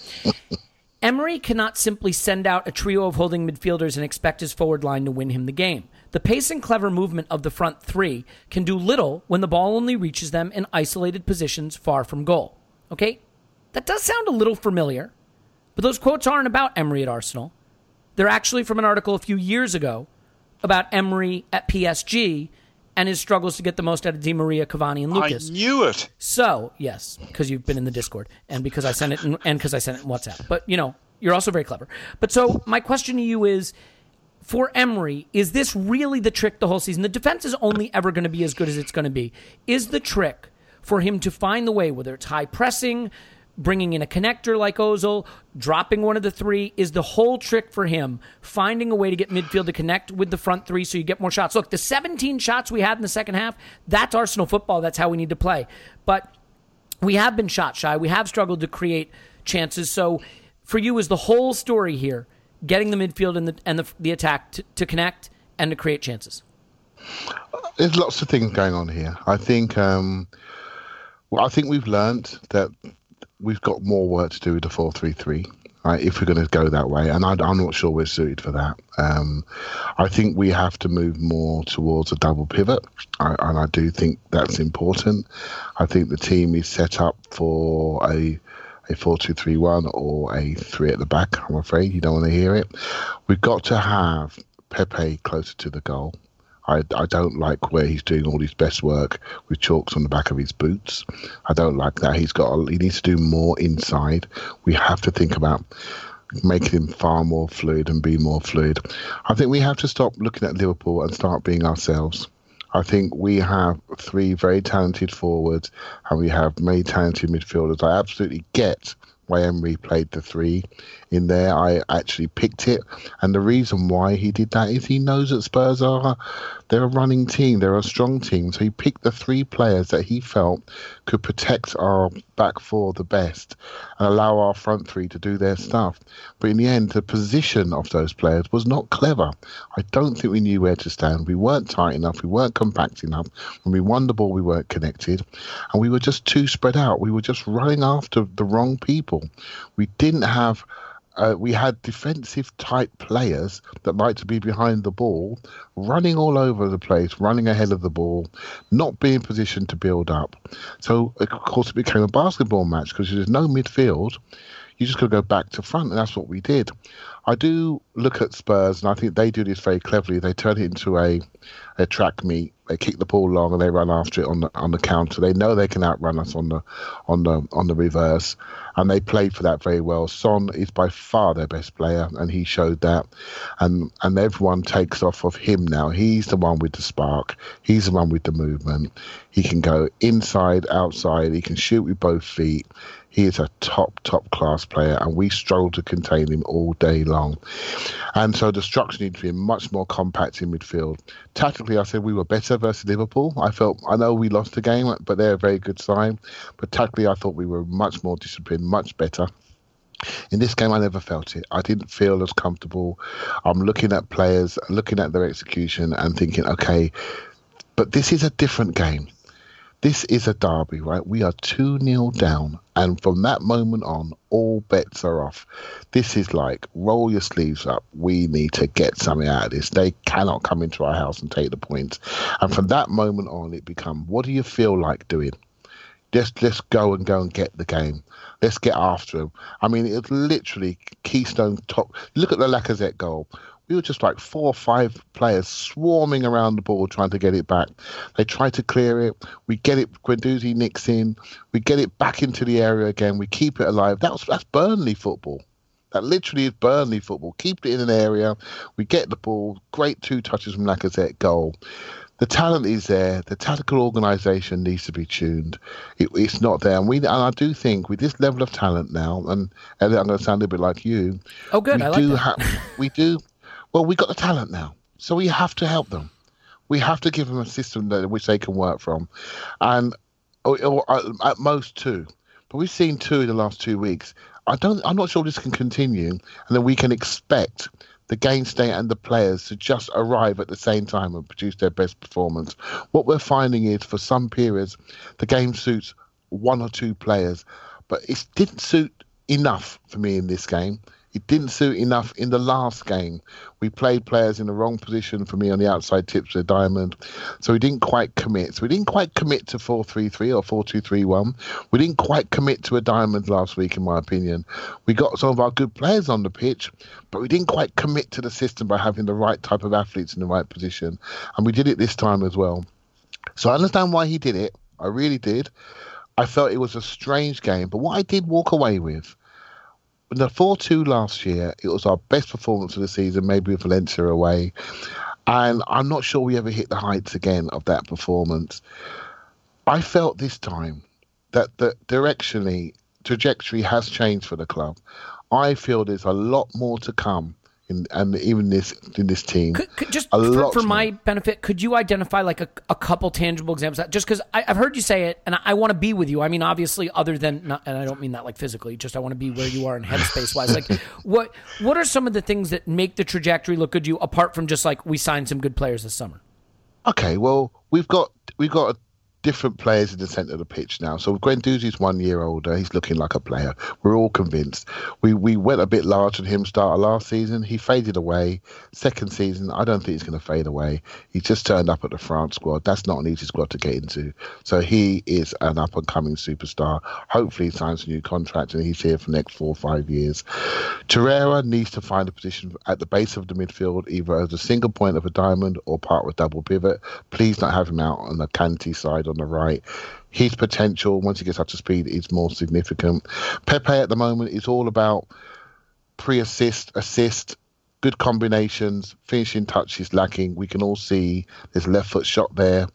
Emery cannot simply send out a trio of holding midfielders and expect his forward line to win him the game. The pace and clever movement of the front three can do little when the ball only reaches them in isolated positions far from goal. Okay? That does sound a little familiar, but those quotes aren't about Emery at Arsenal. They're actually from an article a few years ago about Emery at PSG and his struggles to get the most out of Di Maria, Cavani, and Lucas. I knew it. So yes, because you've been in the Discord and because I sent it in, and because I sent it in WhatsApp. But you know, you're also very clever. But so my question to you is. For Emery, is this really the trick the whole season? The defense is only ever going to be as good as it's going to be. Is the trick for him to find the way, whether it's high pressing, bringing in a connector like Ozil, dropping one of the three, is the whole trick for him finding a way to get midfield to connect with the front three so you get more shots. Look, the 17 shots we had in the second half, that's Arsenal football. That's how we need to play. But we have been shot shy. We have struggled to create chances. So for you, is the whole story here getting the midfield and the and the, the attack to, to connect and to create chances? There's lots of things going on here. I think um, Well, I think we've learned that we've got more work to do with the four three three. Right, if we're going to go that way, and I, am not sure we're suited for that. Um, I think we have to move more towards a double pivot, I, and I do think that's important. I think the team is set up for a a four two three one or a three at the back. I'm afraid you don't want to hear it. We've got to have Pepe closer to the goal. I, I don't like where he's doing all his best work with chalks on the back of his boots. I don't like that. He's got he needs to do more inside. We have to think about making him far more fluid and be more fluid. I think we have to stop looking at Liverpool and start being ourselves. I think we have three very talented forwards and we have many talented midfielders. I absolutely get why Emery played the three in there. I actually picked it, and the reason why he did that is he knows that Spurs are they're a running team, they're a strong team. So he picked the three players that he felt could protect our back four the best and allow our front three to do their hmm. stuff. But in the end, the position of those players was not clever. I don't think we knew where to stand. We weren't tight enough. We weren't compact enough. When we won the ball, we weren't connected, and we were just too spread out. We were just running after the wrong people. We didn't have uh, we had defensive type players that like to be behind the ball, running all over the place, running ahead of the ball, not being positioned to build up. So, of course, it became a basketball match because there's no midfield. You just got to go back to front, and that's what we did. I do look at Spurs, and I think they do this very cleverly. They turn it into a, a track meet. They kick the ball long, and they run after it on the on the counter. They know they can outrun us on the on the on the reverse, and they played for that very well. Son is by far their best player, and he showed that. And and everyone takes off of him now. He's the one with the spark. He's the one with the movement. He can go inside, outside. He can shoot with both feet. He is a top, top class player, and we struggle to contain him all day long. And so the structure needs to be much more compact in midfield. Tactically, I said we were better versus Liverpool. I felt, I know we lost the game, but they're a very good sign. But tactically, I thought we were much more disciplined, much better. In this game, I never felt it. I didn't feel as comfortable. I'm looking at players, looking at their execution, and thinking, okay, but this is a different game. This is a derby, right? We are 2 0 down. And from that moment on, all bets are off. This is like, roll your sleeves up. We need to get something out of this. They cannot come into our house and take the points. And from that moment on, it become, what do you feel like doing? Just let's go and go and get the game. Let's get after them. I mean, it's literally Keystone Cops. Look at the Lacazette goal we were just like four or five players swarming around the ball trying to get it back. They try to clear it. We get it. Guendouzi nicks in. We get it back into the area again. We keep it alive. That's that's Burnley football. That literally is Burnley football. Keep it in an area. We get the ball. Great two touches from Lacazette. Goal. The talent is there. The tactical organisation needs to be tuned. It, it's not there, and we and I do think with this level of talent now, and Elliot, I'm going to sound a bit like you. Oh, good. We I like do that. have. we do. Well, we got the talent now, so we have to help them. We have to give them a system that which they can work from, and or, or at most two. But we've seen two in the last two weeks. I don't. I'm not sure this can continue, and then we can expect the game state and the players to just arrive at the same time and produce their best performance. What we're finding is, for some periods, the game suits one or two players, but it didn't suit enough for me in this game. It didn't suit enough in the last game. We played players in the wrong position for me on the outside tips of diamond. So we didn't quite commit. So we didn't quite commit to 4 3 3 or 4 2 3 1. We didn't quite commit to a diamond last week, in my opinion. We got some of our good players on the pitch, but we didn't quite commit to the system by having the right type of athletes in the right position. And we did it this time as well. So I understand why he did it. I really did. I felt it was a strange game. But what I did walk away with the 4 2 last year, it was our best performance of the season, maybe with Valencia away. And I'm not sure we ever hit the heights again of that performance. I felt this time that the directionally trajectory has changed for the club. I feel there's a lot more to come in and even this in this team. Could, could just for, for my benefit, could you identify like a, a couple tangible examples? That, just because I've heard you say it, and I, I want to be with you. I mean, obviously, other than, not, and I don't mean that like physically. Just I want to be where you are in headspace wise. (laughs) Like, what what are some of the things that make the trajectory look good to you, apart from just like we signed some good players this summer? Okay, well, we've got we've got a different players in the centre of the pitch now. So Guendouzi's one year older. He's looking like a player. We're all convinced. We we went a bit large on him start last season. He faded away. Second season, I don't think he's going to fade away. He just turned up at the France squad. That's not an easy squad to get into. So he is an up and coming superstar. Hopefully, he signs a new contract and he's here for the next four or five years. Torreira needs to find a position at the base of the midfield, either as a single point of a diamond or part of a double pivot. Please don't have him out on the Kanté side on the right. His potential, once he gets up to speed, is more significant. Pepe at the moment is all about pre assist, assist, good combinations, finishing touches lacking. We can all see there's left foot shot there,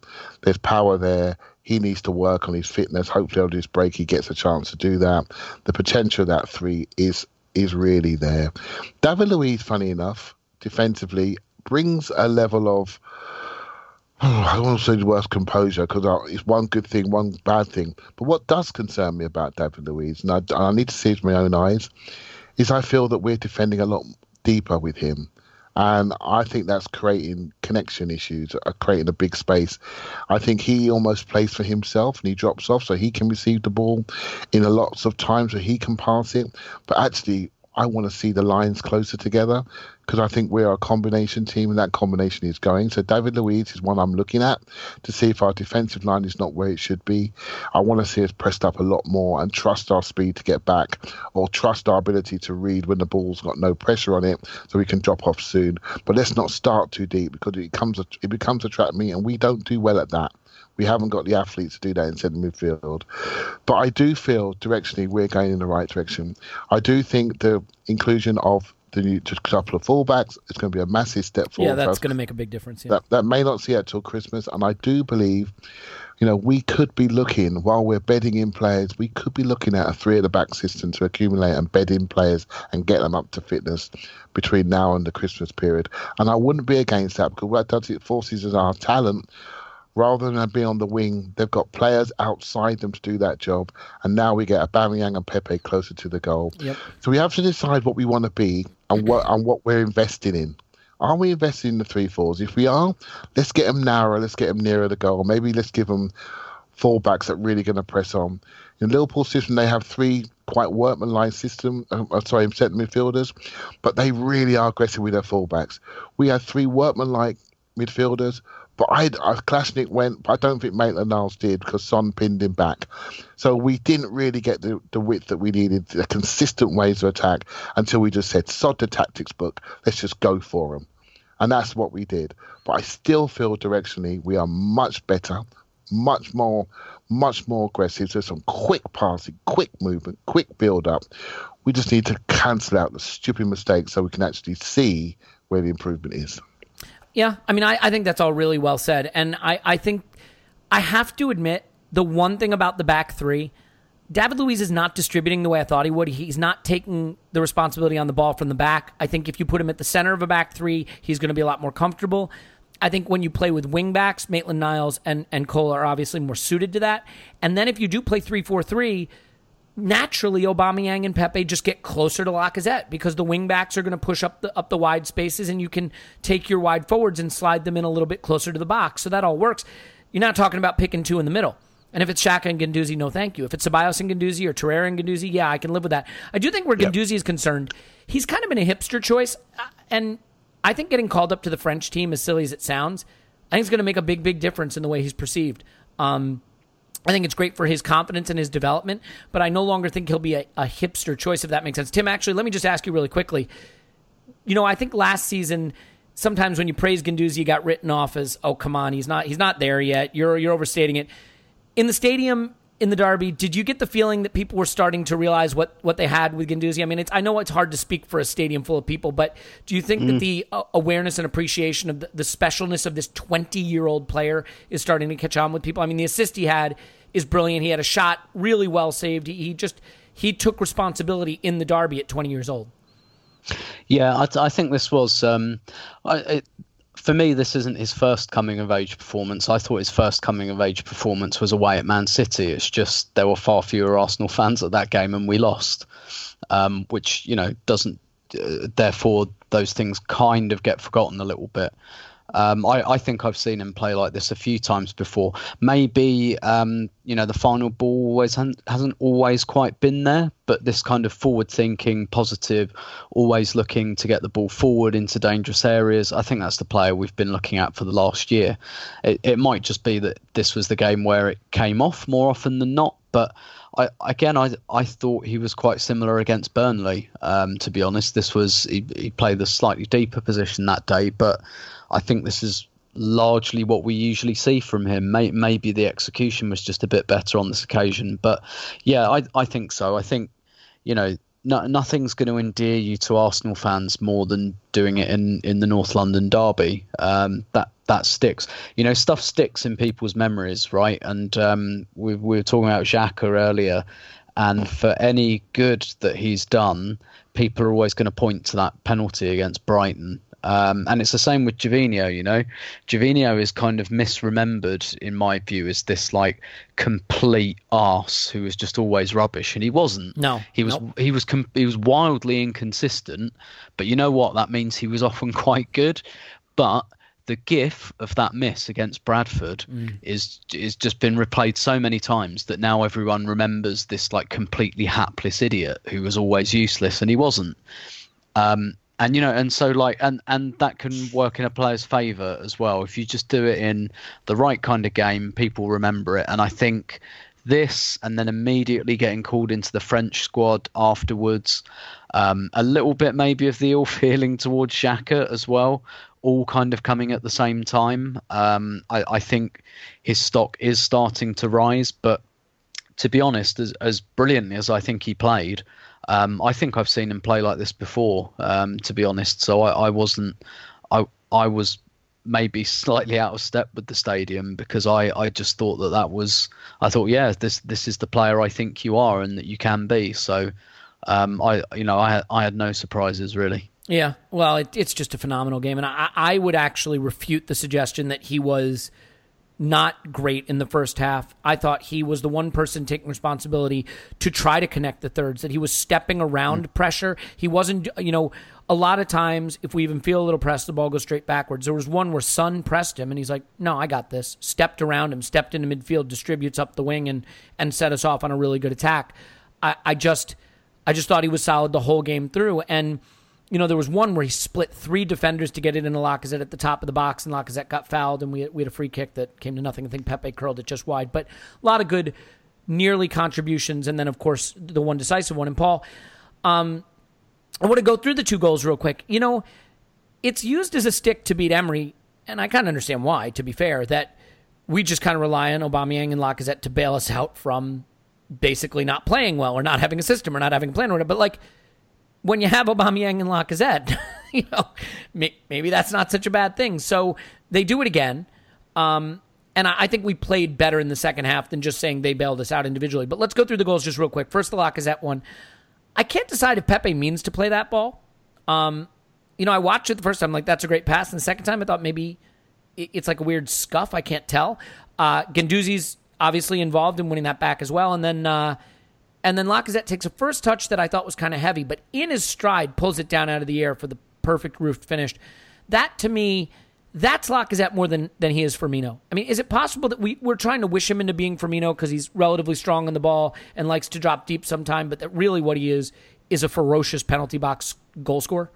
there's power there. He needs to work on his fitness. Hopefully, on his break, he gets a chance to do that. The potential of that three is is really there. David Luiz, funny enough, defensively brings a level of (sighs) I don't want to say the worst composure because it's one good thing, one bad thing. But what does concern me about David Luiz, and I, I need to see it with my own eyes, is I feel that we're defending a lot deeper with him. And I think that's creating connection issues, uh, creating a big space. I think he almost plays for himself and he drops off so he can receive the ball in a lots of times where he can pass it. But actually, I want to see the lines closer together because I think we're a combination team and that combination is going. So David Luiz is one I'm looking at to see if our defensive line is not where it should be. I want to see us pressed up a lot more and trust our speed to get back or trust our ability to read when the ball's got no pressure on it so we can drop off soon. But let's not start too deep because it becomes a, it becomes a trap meet and we don't do well at that. We haven't got the athletes to do that in centre midfield. But I do feel directionally we're going in the right direction. I do think the inclusion of the new just couple of fullbacks is going to be a massive step forward. Yeah, that's going to make a big difference. Yeah. That that may not see it till Christmas, and I do believe, you know, we could be looking while we're bedding in players. We could be looking at a three at the back system to accumulate and bed in players and get them up to fitness between now and the Christmas period. And I wouldn't be against that because what does it forces our talent rather than be on the wing, they've got players outside them to do that job. And now we get a Aubameyang and Pepe closer to the goal. Yep. So we have to decide what we want to be and what and what we're investing in. Are we investing in the three fours? If we are, let's get them narrower. Let's get them nearer the goal. Maybe let's give them fullbacks that really going to press on. In Liverpool system, they have three quite workmanlike system. Uh, sorry, centre midfielders, but they really are aggressive with their fullbacks. We have three workmanlike midfielders, but I, I Kolasinac went, but I don't think Maitland Niles did because Son pinned him back. So we didn't really get the, the width that we needed, the consistent ways to attack until we just said, sod the tactics book, let's just go for them. And that's what we did. But I still feel directionally we are much better, much more, much more aggressive. There's some quick passing, quick movement, quick build up. We just need to cancel out the stupid mistakes so we can actually see where the improvement is. Yeah, I mean, I, I think that's all really well said. And I, I think I have to admit the one thing about the back three, David Luiz is not distributing the way I thought he would. He's not taking the responsibility on the ball from the back. I think if you put him at the center of a back three, he's going to be a lot more comfortable. I think when you play with wing backs, Maitland Niles and, and Cole are obviously more suited to that. And then if you do play 3 4 3, naturally Aubameyang and Pepe just get closer to Lacazette because the wingbacks are going to push up the up the wide spaces and you can take your wide forwards and slide them in a little bit closer to the box. So that all works. You're not talking about picking two in the middle. And if it's Xhaka and Guendouzi, no thank you. If it's Ceballos and Guendouzi or Torreira and Guendouzi, yeah, I can live with that. I do think where Yep. Guendouzi is concerned, he's kind of been a hipster choice. uh, And I think getting called up to the French team, as silly as it sounds, I think it's going to make a big, big difference in the way he's perceived. Um, I think it's great for his confidence and his development, but I no longer think he'll be a, a hipster choice, if that makes sense. Tim, actually, let me just ask you really quickly. You know, I think last season, sometimes when you praise Guendouzi, you got written off as, "Oh, come on, he's not, he's not there yet. You're, you're overstating it." In the stadium, in the derby, did you get the feeling that people were starting to realize what, what they had with Guendouzi? I mean, it's, I know it's hard to speak for a stadium full of people, but do you think that the uh, awareness and appreciation of the, the specialness of this 20 year old player is starting to catch on with people? I mean, the assist he had is brilliant. He had a shot really well saved. He, he just he took responsibility in the derby at 20 years old. Yeah, I, I think this was. Um, I, it, for me, this isn't his first coming of age performance. I thought his first coming of age performance was away at Man City. It's just there were far fewer Arsenal fans at that game, and we lost, um, which you know doesn't. Uh, therefore, those things kind of get forgotten a little bit. Um, I, I think I've seen him play like this a few times before. Maybe um, you know the final ball always hasn't, hasn't always quite been there, but this kind of forward-thinking, positive, always looking to get the ball forward into dangerous areas. I think that's the player we've been looking at for the last year. It, it might just be that this was the game where it came off more often than not, but I, again, I I thought he was quite similar against Burnley. Um, to be honest, this was he, he played the slightly deeper position that day, but I think this is largely what we usually see from him. May, maybe the execution was just a bit better on this occasion, but yeah, I I think so. I think you know no, nothing's going to endear you to Arsenal fans more than doing it in, in the North London derby. Um, that that sticks. You know, stuff sticks in people's memories, right? And um, we, we were talking about Xhaka earlier, and for any good that he's done, people are always going to point to that penalty against Brighton. Um, and it's the same with Gervinho, you know. Gervinho is kind of misremembered, in my view, as this like complete arse who was just always rubbish, and he wasn't. No, he was. nope. He was. Com- he was wildly inconsistent, but you know what? That means he was often (laughs) quite good. But the gif of that miss against Bradford is is just been replayed so many times that now everyone remembers this like completely hapless idiot who was always useless, and he wasn't. Um, and you know, and so like, and and that can work in a player's favour as well. If you just do it in the right kind of game, people remember it. And I think this, and then immediately getting called into the French squad afterwards, um, a little bit maybe of the ill (laughs) feeling towards Xhaka as well, all kind of coming at the same time. Um, I, I think his stock is starting to rise, but to be honest, as, as brilliantly as I think he played, um, I think I've seen him play like this before. Um, to be honest, so I, I wasn't, I I was maybe (laughs) slightly out of step with the stadium because I, I just thought that that was I thought yeah this this is the player I think you are and that you can be. So um, I you know I I had no surprises really. Yeah, well, it, it's just a phenomenal game, and I, I would actually refute the suggestion that he was not great in the first half. I thought he was the one person taking responsibility to try to connect the thirds, that he was stepping around hmm. pressure. He wasn't, you know, a lot of times if we even feel a little press, the ball goes straight backwards. There was one where Son pressed him and he's like, no, I got this. Stepped around him, stepped into midfield, distributes up the wing and, and set us off on a really good attack. I, I just, I just thought he was solid the whole game through. And, you know, there was one where he split three defenders to get it into Lacazette at the top of the box, and Lacazette got fouled, and we we had a free kick that came to nothing. I think Pepe curled it just wide, but a lot of good, nearly contributions, and then of course the one decisive one. And Paul, um, I want to go through the two goals real quick. You know, it's used as a stick to beat Emery, and I kind of understand why. To be fair, that we just kind of rely on Aubameyang and Lacazette to bail us out from basically not playing well or not having a system or not having a plan or whatever. But like when you have Aubameyang and Lacazette, (laughs) you know, maybe that's not such a bad thing. So they do it again. Um, and I think we played better in the second half than just saying they bailed us out individually. But let's go through the goals just real quick. First, the Lacazette one. I can't decide if Pepe means to play that ball. Um, you know, I watched it the first time, like, that's a great pass. And the second time, I thought maybe it's like a weird scuff. I can't tell. Uh, Guendouzi's obviously involved in winning that back as well. And then, uh, and then Lacazette takes a first touch that I thought was kind of heavy, but in his stride pulls it down out of the air for the perfect roofed finish. That to me, that's Lacazette more than than he is Firmino. I mean, is it possible that we we're trying to wish him into being Firmino because he's relatively strong on the ball and likes to drop deep sometime, but that really what he is is a ferocious penalty box goal scorer?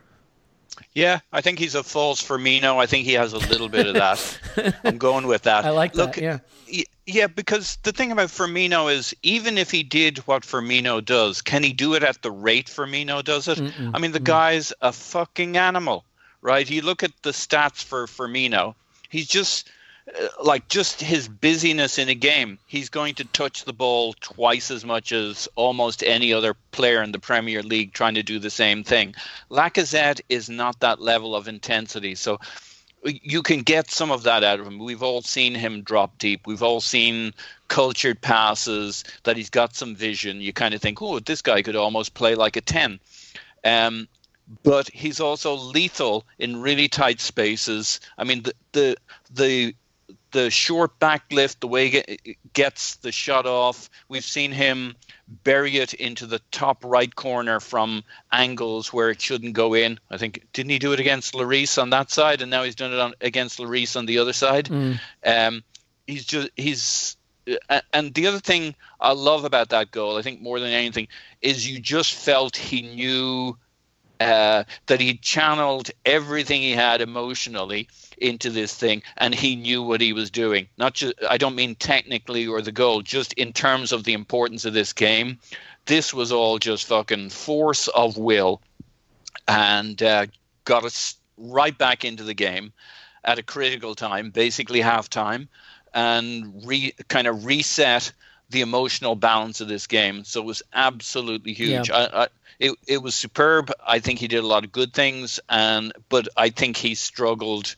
Yeah, I think he's a false Firmino. I think he has a little bit of that. (laughs) I'm going with that. I like that, Look, yeah. yeah, because the thing about Firmino is even if he did what Firmino does, can he do it at the rate Firmino does it? I mean, the guy's a fucking animal, right? You look at the stats for Firmino, he's just like just his busyness in a game. He's going to touch the ball twice as much as almost any other player in the Premier League trying to do the same thing. Lacazette is not that level of intensity. So you can get some of that out of him. We've all seen him drop deep. We've all seen cultured passes that he's got some vision. You kind of think, oh, this guy could almost play like a 10. Um, but he's also lethal in really tight spaces. I mean, the the the the short back lift, the way he gets the shot off. We've seen him bury it into the top right corner from angles where it shouldn't go in. I think didn't he do it against Lloris on that side, and now he's done it on against Lloris on the other side. Um, he's just he's and the other thing I love about that goal, I think more than anything, is you just felt he knew uh, that he channeled everything he had emotionally into this thing, and he knew what he was doing. Not just I don't mean technically or the goal, just in terms of the importance of this game. This was all just fucking force of will, and uh, got us right back into the game at a critical time, basically halftime, and re kind of reset the emotional balance of this game. So it was absolutely huge. Yeah. I, I, it it was superb. I think he did a lot of good things, and but I think he struggled.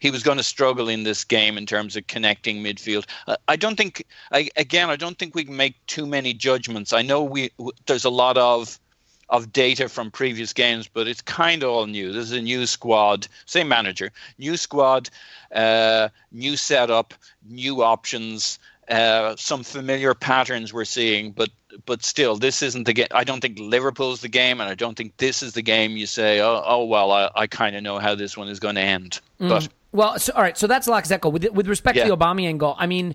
He was going to struggle in this game in terms of connecting midfield. I don't think. I, again, I don't think we can make too many judgments. I know we there's a lot of of data from previous games, but it's kind of all new. This is a new squad, same manager, new squad, uh, new setup, new options, uh, some familiar patterns we're seeing, but but still, this isn't the game. I don't think Liverpool's the game, and I don't think this is the game you say, oh, oh well, I, I kind of know how this one is going to end. But Well, so, all right. So that's Lacazette goal. With, with respect to the Aubameyang goal, I mean,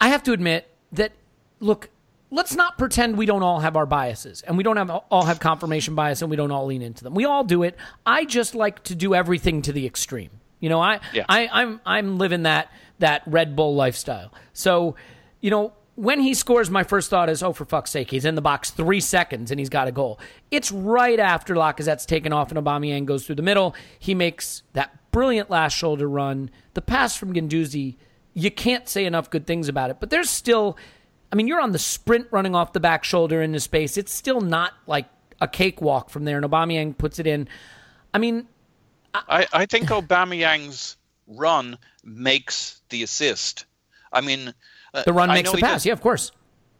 I have to admit that. Look, let's not pretend we don't all have our biases, and we don't have all have confirmation bias, and we don't all lean into them. We all do it. I just like to do everything to the extreme. You know, I, Yeah. I, I'm, I'm living that that Red Bull lifestyle. So, you know. When he scores, my first thought is, oh, for fuck's sake, he's in the box three seconds and he's got a goal. It's right after Lacazette's taken off and Aubameyang goes through the middle. He makes that brilliant last shoulder run. The pass from Guendouzi, you can't say enough good things about it. But there's still, I mean, you're on the sprint running off the back shoulder into space. It's still not like a cakewalk from there. And Aubameyang puts it in. I mean, I, I think Aubameyang's run makes the assist. I mean, uh, the run I makes the pass. does- Yeah, of course.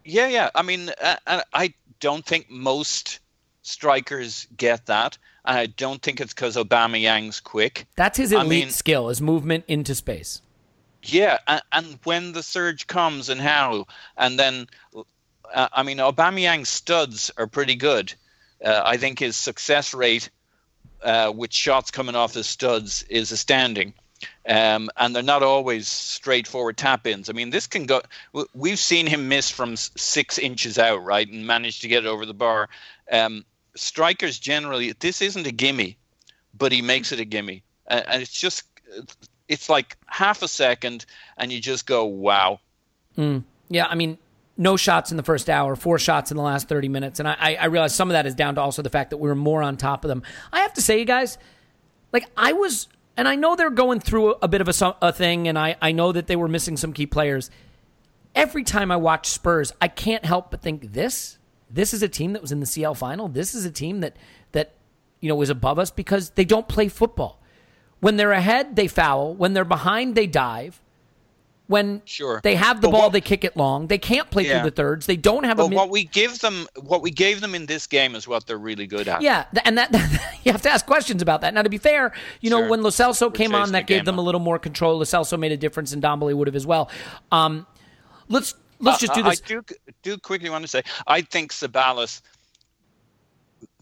Yeah, yeah. I mean, uh, uh, I don't think most strikers get that. And I don't think it's because Aubameyang's quick. That's his I elite mean- skill, his movement into space. Yeah, and, and when the surge comes and how, and then, uh, I mean, Aubameyang's studs are pretty good. Uh, I think his success rate uh, with shots coming off the studs is astounding. Um, and they're not always straightforward tap ins. I mean, this can go. We've seen him miss from six inches out, right, and manage to get it over the bar. Um, strikers generally, this isn't a gimme, but he makes it a gimme. And it's just, it's like half a second, and you just go, wow. Yeah, I mean, no shots in the first hour, four shots in the last 30 minutes. And I, I realize some of that is down to also the fact that we were more on top of them. I have to say, you guys, like, I was, and I know they're going through a bit of a, a thing, and I, I know that they were missing some key players. Every time I watch Spurs, I can't help but think this, this is a team that was in the CL final. This is a team that, that, you know, was above us because they don't play football. When they're ahead, they foul. When they're behind, they dive. When Sure. they have the But ball, what- they kick it long. They can't play Yeah. through the thirds. They don't have a But mid- what we give them, what we gave them in this game is what they're really good at. yeah, and that (laughs) you have to ask questions about that. Now, to be fair, you know when Lo Celso We're came on, that the gave them a little more control. Lo Celso made a difference, and Ndombele would have as well. Um, let's let's just do I- this. I do, do quickly want to say, I think Ceballos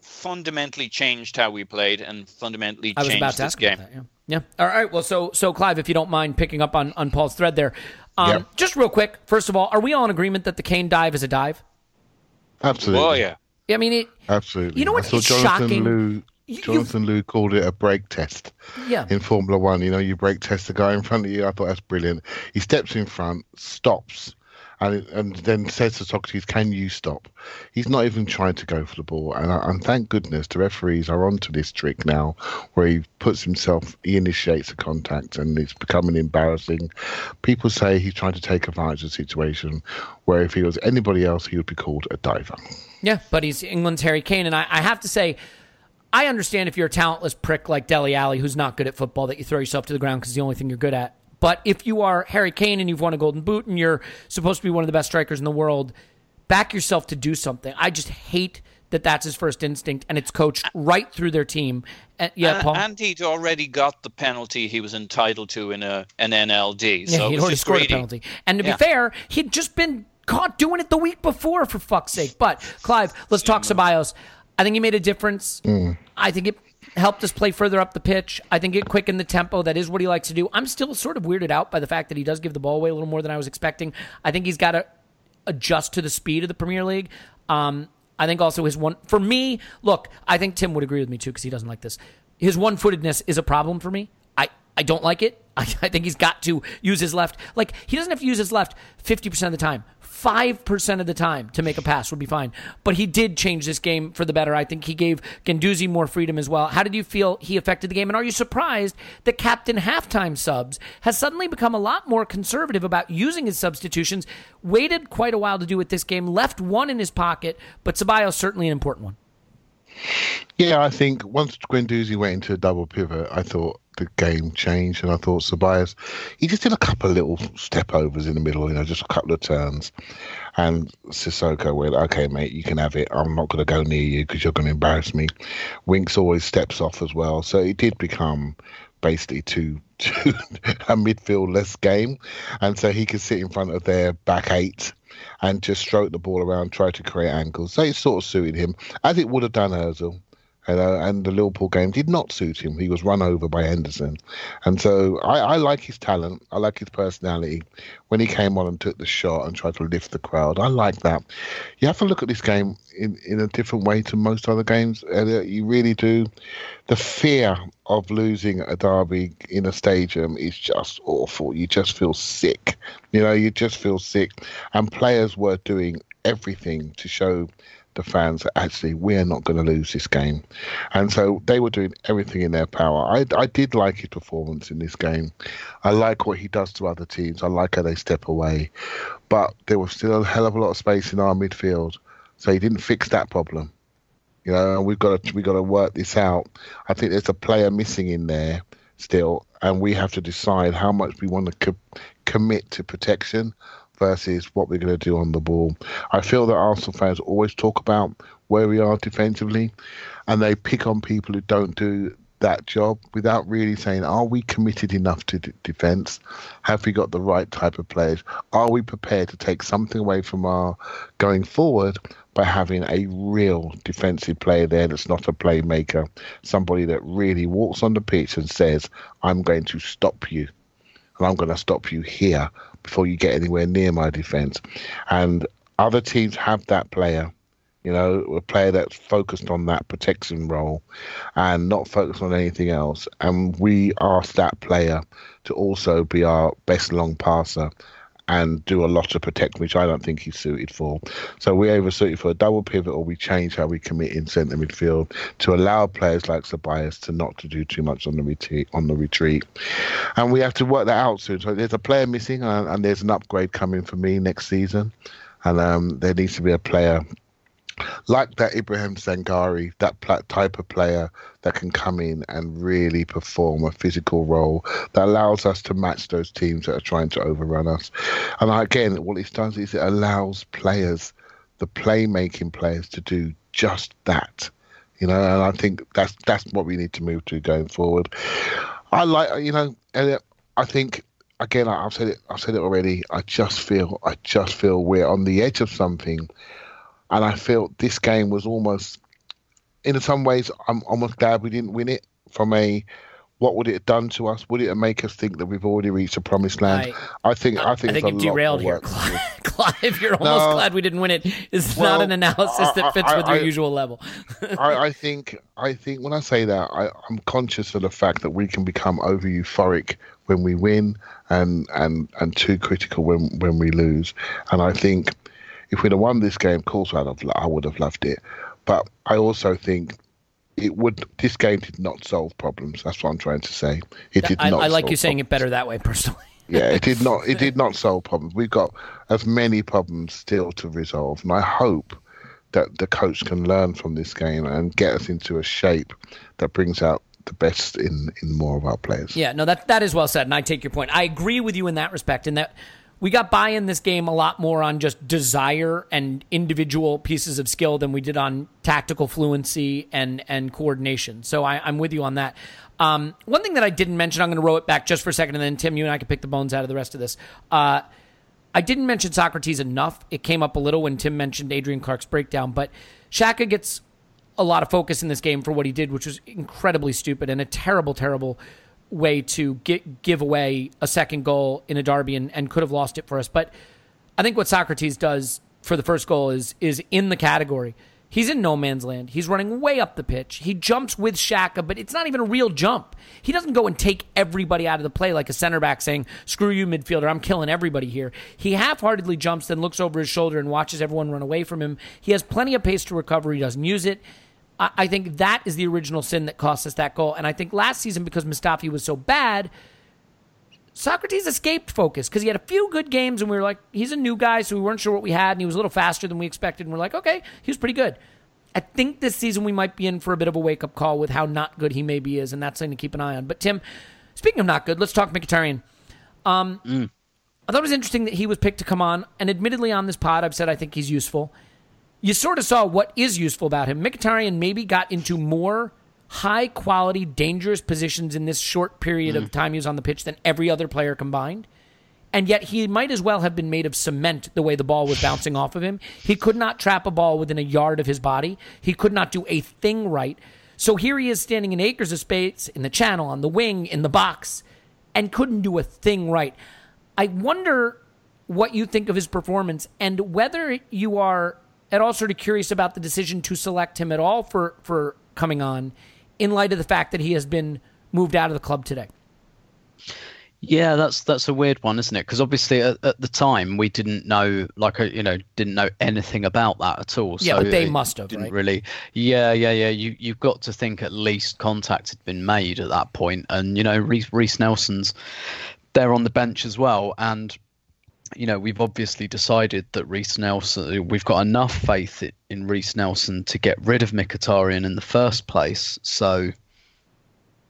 fundamentally changed how we played and fundamentally I was changed about to this ask game. that. Yeah. Yeah. All right. Well, so so Clive, if you don't mind picking up on on Paul's thread there, um, Yep. just real quick. First of all, are we all in agreement that the Kane dive is a dive? Absolutely. Oh yeah, Yeah, I mean, it, Absolutely. You know what? I saw Jonathan shocking. Lou. You- you've- Jonathan Liew called it a brake test yeah. in Formula One. You know, you brake test the guy in front of you. I thought that's brilliant. He steps in front, stops, and and then says to Sokratis, "Can you stop?" He's not even trying to go for the ball. And, and thank goodness the referees are onto this trick now, where he puts himself, he initiates a contact, and it's becoming embarrassing. People say he's trying to take advantage of the situation, where if he was anybody else, he would be called a diver. Yeah, but he's England's Harry Kane, and I, I have to say, I understand if you're a talentless prick like Dele Alli who's not good at football that you throw yourself to the ground because the only thing you're good at. But if you are Harry Kane and you've won a Golden Boot and you're supposed to be one of the best strikers in the world, back yourself to do something. I just hate that that's his first instinct, and it's coached right through their team. And, yeah, and, Paul. and he'd already got the penalty he was entitled to in a an NLD. so it he'd already just scored greedy. a penalty. And to Yeah. be fair, he'd just been caught doing it the week before, for fuck's sake. But Clive, let's talk Ceballos. I think he made a difference. Mm. I think it helped us play further up the pitch. I think it quickened the tempo. That is what he likes to do. I'm still sort of weirded out by the fact that he does give the ball away a little more than I was expecting. I think he's got to adjust to the speed of the Premier League. Um, I think also his one for me. Look, I think Tim would agree with me too because he doesn't like this. His one-footedness is a problem for me. I I don't like it. I, (laughs) I think he's got to use his left. Like he doesn't have to use his left fifty percent of the time. Five percent of the time to make a pass would be fine. But he did change this game for the better. I think he gave Guendouzi more freedom as well. How did you feel he affected the game? And are you surprised that captain halftime subs has suddenly become a lot more conservative about using his substitutions? Waited quite a while to do it this game. Left one in his pocket, but Ceballos certainly an important one. Yeah, I think once Guendouzi went into a double pivot, I thought the game changed, and I thought Ceballos, he just did a couple of little step overs in the middle, you know, just a couple of turns, and Sissoko went, "Okay, mate, you can have it. I'm not going to go near you because you're going to embarrass me." Winks always steps off as well, so it did become basically to (laughs) to a midfield less game, and so he could sit in front of their back eight and just stroke the ball around, try to create angles. So it sort of suited him, as it would have done Özil. You uh, know, and the Liverpool game did not suit him. He was run over by Henderson, and so I, I like his talent. I like his personality. When he came on and took the shot and tried to lift the crowd, I like that. You have to look at this game in, in a different way to most other games. You really do. The fear of losing a derby in a stadium is just awful. You just feel sick. You know, you just feel sick. And players were doing everything to show the fans that actually we're not going to lose this game. And so they were doing everything in their power. I, I did like his performance in this game. I like what he does to other teams. I like how they step away. But there was still a hell of a lot of space in our midfield. So he didn't fix that problem. You know, we've got to we got to work this out. I think there's a player missing in there still, and we have to decide how much we want to co- commit to protection versus what we're going to do on the ball. I feel that Arsenal fans always talk about where we are defensively, and they pick on people who don't do that job without really saying, are we committed enough to d- defence? Have we got the right type of players? Are we prepared to take something away from our going forward by having a real defensive player there that's not a playmaker, somebody that really walks on the pitch and says, I'm going to stop you and I'm going to stop you here before you get anywhere near my defence. And other teams have that player, you know, a player that's focused on that protection role and not focused on anything else. And we ask that player to also be our best long passer and do a lot of protect, which I don't think he's suited for. So we either suited for a double pivot or we change how we commit in centre midfield to allow players like Ceballos to not to do too much on the retreat. On the retreat, and we have to work that out soon. So there's a player missing, and, and there's an upgrade coming for me next season, and um, there needs to be a player like that Ibrahim Sangaré, that type of player that can come in and really perform a physical role that allows us to match those teams that are trying to overrun us. And again, what it does is it allows players, the playmaking players, to do just that. You know, and I think that's that's what we need to move to going forward. I like, you know, Elliot, I think again, I've said it, I've said it already. I just feel, I just feel we're on the edge of something and I felt this game was almost, in some ways, I'm almost glad we didn't win it. From a, what would it have done to us? Would it make us think that we've already reached the promised land? I, think, I think, I think you've derailed here, work to do. (laughs) Clive. You're almost No. glad we didn't win it. it. Is Well, not an analysis I- that fits I- with your usual level. I, I think I think when I say that, I, I'm conscious of the fact that we can become over euphoric when we win and and and too critical when when we lose. And I think if we'd have won this game, of course I'd have I would have loved it. But I also think it would. This game did not solve problems. That's what I'm trying to say. It did I, not. I like you saying problems. it better that way, personally. (laughs) Yeah, it did not. It did not (laughs) solve problems. We've got as many problems still to resolve, and I hope that the coach can learn from this game and get us into a shape that brings out the best in in more of our players. Yeah, no, that that is well said, and I take your point. I agree with you in that respect. In that we got by in this game a lot more on just desire and individual pieces of skill than we did on tactical fluency and and coordination. So I, I'm with you on that. Um, one thing that I didn't mention, I'm going to roll it back just for a second, and then Tim, you and I can pick the bones out of the rest of this. Uh, I didn't mention Sokratis enough. It came up a little when Tim mentioned Adrian Clarke's breakdown, but Xhaka gets a lot of focus in this game for what he did, which was incredibly stupid and a terrible, terrible way to get, give away a second goal in a derby and, and could have lost it for us. But I think what Sokratis does for the first goal is is in the category. He's in no man's land. He's running way up the pitch. He jumps with Xhaka, but it's not even a real jump. He doesn't go and take everybody out of the play like a center back saying, Screw you, midfielder, I'm killing everybody here. He half heartedly jumps, then looks over his shoulder and watches everyone run away from him. He has plenty of pace to recover. He doesn't use it. I, I think that is the original sin that cost us that goal. And I think last season, because Mustafi was so bad, Sokratis escaped focus because he had a few good games, and we were like, he's a new guy, so we weren't sure what we had, and he was a little faster than we expected, and we're like, okay, he was pretty good. I think this season we might be in for a bit of a wake up call with how not good he maybe is, and that's something to keep an eye on. But Tim, speaking of not good, let's talk Mkhitaryan. Um, I thought it was interesting that he was picked to come on, and admittedly on this pod, I've said I think he's useful. You sort of saw what is useful about him. Mkhitaryan maybe got into more high quality, dangerous positions in this short period of mm. time he was on the pitch than every other player combined. And yet he might as well have been made of cement the way the ball was bouncing off of him. He could not trap a ball within a yard of his body. He could not do a thing right. So here he is standing in acres of space in the channel, on the wing, in the box, and couldn't do a thing right. I wonder what you think of his performance and whether you are at all sort of curious about the decision to select him at all for, for coming on in light of the fact that he has been moved out of the club today. Yeah, that's that's a weird one, isn't it? Because obviously at, at the time we didn't know, like, uh, you know, didn't know anything about that at all. Yeah, so but they must have, didn't right? really. Yeah, yeah, yeah. You you've got to think at least contact had been made at that point, and you know, Reiss, Reiss Nelson's there on the bench as well, and you know, we've obviously decided that Reiss Nelson, we've got enough faith in Reiss Nelson to get rid of Mkhitaryan in the first place. So,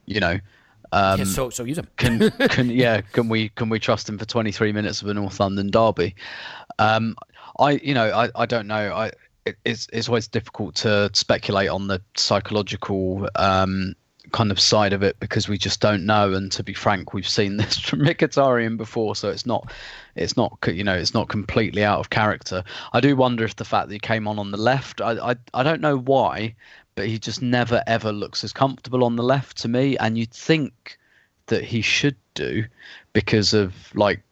you know, um, yeah, so so use him. can (laughs) can yeah can we can we trust him for 23 minutes of a North London derby? Um, I you know I, I don't know I it, it's it's always difficult to speculate on the psychological um, kind of side of it because we just don't know. And to be frank, we've seen (laughs) this from Mkhitaryan before, so it's not it's not you know it's not completely out of character. I do wonder if the fact that he came on on the left, I I, I don't know why, but he just never ever looks as comfortable on the left to me. And you'd think that he should do because of like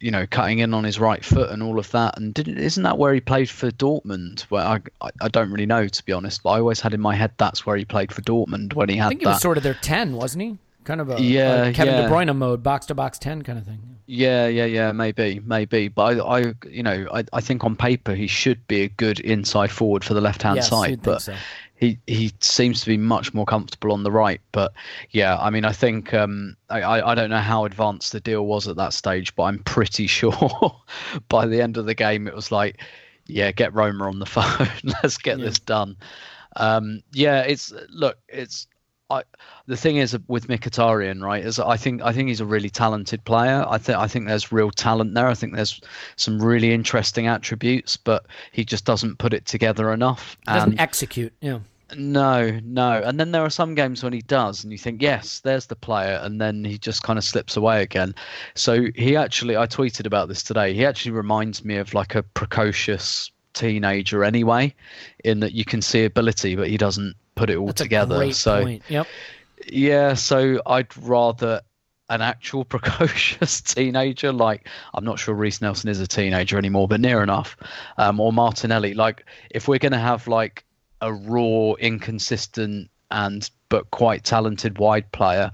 you know cutting in on his right foot and all of that and didn't isn't that where he played for Dortmund where I, I I don't really know to be honest but I always had in my head that's where he played for Dortmund when he had I think he that was sort of their 10, wasn't he? Kind of a, Yeah, a Kevin yeah. De Bruyne mode, box to box 10 kind of thing. Yeah, yeah, yeah, maybe, maybe. But I, I you know, I, I think on paper he should be a good inside forward for the left hand Yes, side, but so. He he seems to be much more comfortable on the right. But yeah, I mean, I think um, I, I don't know how advanced the deal was at that stage, but I'm pretty (laughs) sure by the end of the game it was like, yeah, get Roma on the (laughs) phone, let's get this done. Um, yeah, it's look, it's I, the thing is with Mkhitaryan, right? Is I think I think he's a really talented player. I think I think there's real talent there. I think there's some really interesting attributes, but he just doesn't put it together enough. Doesn't And execute. Yeah. no, no. And then there are some games when he does, and you think, yes, there's the player, and then he just kind of slips away again. So he actually, I tweeted about this today. He actually reminds me of like a precocious teenager, anyway, in that you can see ability, but he doesn't put it all That's together. so point. Yep. yeah, so I'd rather an actual (laughs) precocious teenager. Like I'm not sure Reiss Nelson is a teenager anymore, but near enough. Um, or Martinelli. Like if we're gonna have like a raw, inconsistent, and but quite talented wide player,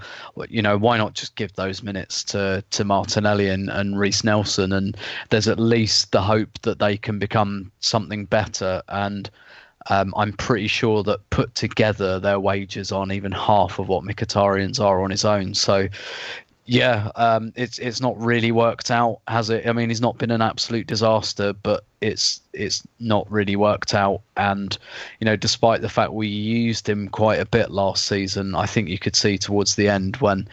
you know, why not just give those minutes to to Martinelli and, and Reiss Nelson? And there's at least the hope that they can become something better. And um, I'm pretty sure that put together their wages aren't even half of what Mkhitaryan's are on his own. So, Yeah, um, it's it's not really worked out, has it? I mean, he's not been an absolute disaster, but it's it's not really worked out. And you know, despite the fact we used him quite a bit last season, I think you could see towards the end when,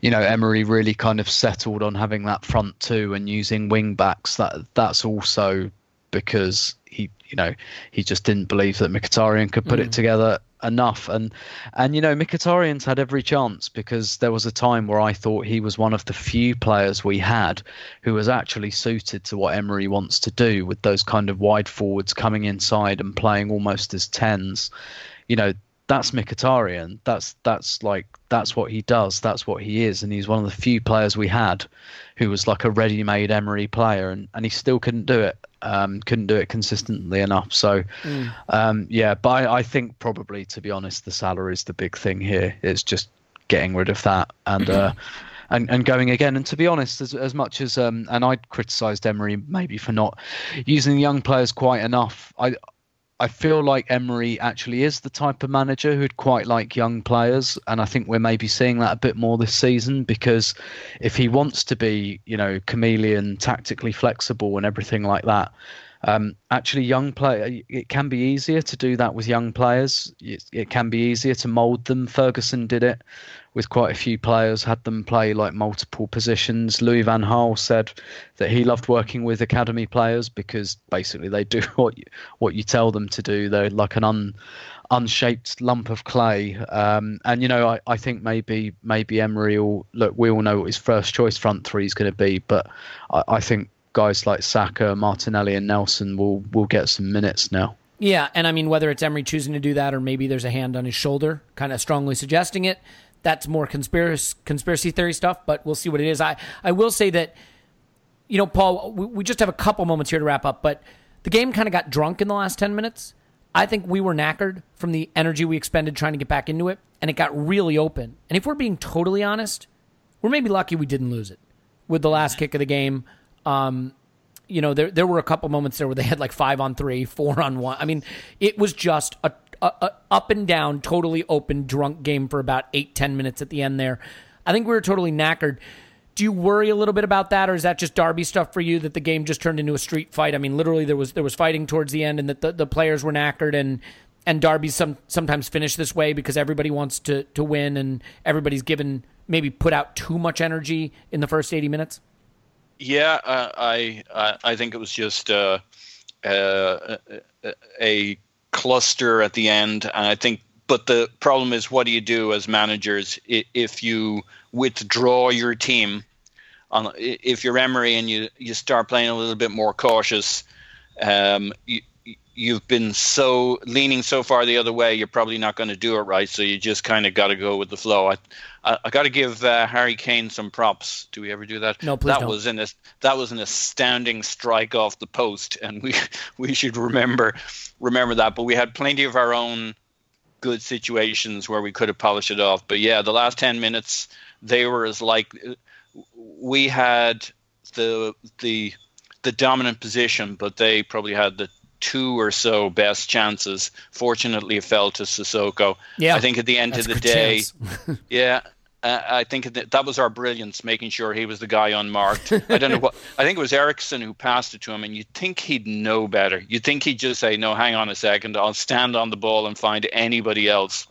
you know, Emery really kind of settled on having that front two and using wing backs. That that's also because he, you know, he just didn't believe that Mkhitaryan could put it mm. together enough. And and you know, Mkhitaryan's had every chance because there was a time where I thought he was one of the few players we had who was actually suited to what Emery wants to do with those kind of wide forwards coming inside and playing almost as tens. You know, that's Mkhitaryan. That's that's like that's what he does. That's what he is, and he's one of the few players we had who was like a ready-made Emery player, and, and he still couldn't do it. Um, couldn't do it consistently enough. So, um, yeah, but I, I think probably, to be honest, the salary is the big thing here. It's just getting rid of that and. Uh, (clears throat) and, and going again. And to be honest, as, as much as um, and I criticised Emery maybe for not using young players quite enough. I I feel like Emery actually is the type of manager who'd quite like young players, and I think we're maybe seeing that a bit more this season because if he wants to be, you know, chameleon, tactically flexible, and everything like that, um, actually, young player, it can be easier to do that with young players. It, it can be easier to mould them. Ferguson did it with quite a few players, had them play like multiple positions. Louis Van Gaal said that he loved working with academy players because basically they do (laughs) what you, what you tell them to do. They're like an un, unshaped lump of clay. Um, and you know, I, I think maybe maybe Emery will look. We all know what his first choice front three is going to be, but I, I think guys like Saka, Martinelli, and Nelson will will get some minutes now. Yeah, and I mean whether it's Emery choosing to do that or maybe there's a hand on his shoulder, kind of strongly suggesting it. That's more conspiracy conspiracy theory stuff, but we'll see what it is. I I will say that, you know, Paul, we, we just have a couple moments here to wrap up, but the game kind of got drunk in the last ten minutes. I think we were knackered from the energy we expended trying to get back into it, and it got really open. And if we're being totally honest, we're maybe lucky we didn't lose it with the last kick of the game. Um, you know, there there were a couple moments there where they had like five on three, four on one. I mean, it was just a, a, a up and down, totally open, drunk game for about eight, ten minutes at the end there. I think we were totally knackered. Do you worry a little bit about that, or is that just Derby stuff for you that the game just turned into a street fight? I mean, literally there was there was fighting towards the end, and that the, the players were knackered, and and Derby some sometimes finish this way because everybody wants to to win, and everybody's given maybe put out too much energy in the first eighty minutes. Yeah, uh, I, I I think it was just uh, uh, a cluster at the end, and I think. But the problem is, what do you do as managers if you withdraw your team? On if you're Emery and you you start playing a little bit more cautious, um, you, you've been so leaning so far the other way, you're probably not going to do it right. So you just kind of got to go with the flow. I, I, I got to give uh, Harry Kane some props. Do we ever do that? No, please That don't. was an that was an astounding strike off the post, and we (laughs) we should remember remember that. But we had plenty of our own good situations where we could have polished it off. But yeah, the last ten minutes they were as like we had the the the dominant position, but they probably had the two or so best chances. Fortunately, it fell to Sissoko. Yeah, I think at the end of the day, (laughs) yeah. Uh, I think that, that was our brilliance, making sure he was the guy unmarked. I don't know what. (laughs) I think it was Eriksen who passed it to him, and you'd think he'd know better. You'd think he'd just say, "No, hang on a second, I'll stand on the ball and find anybody else."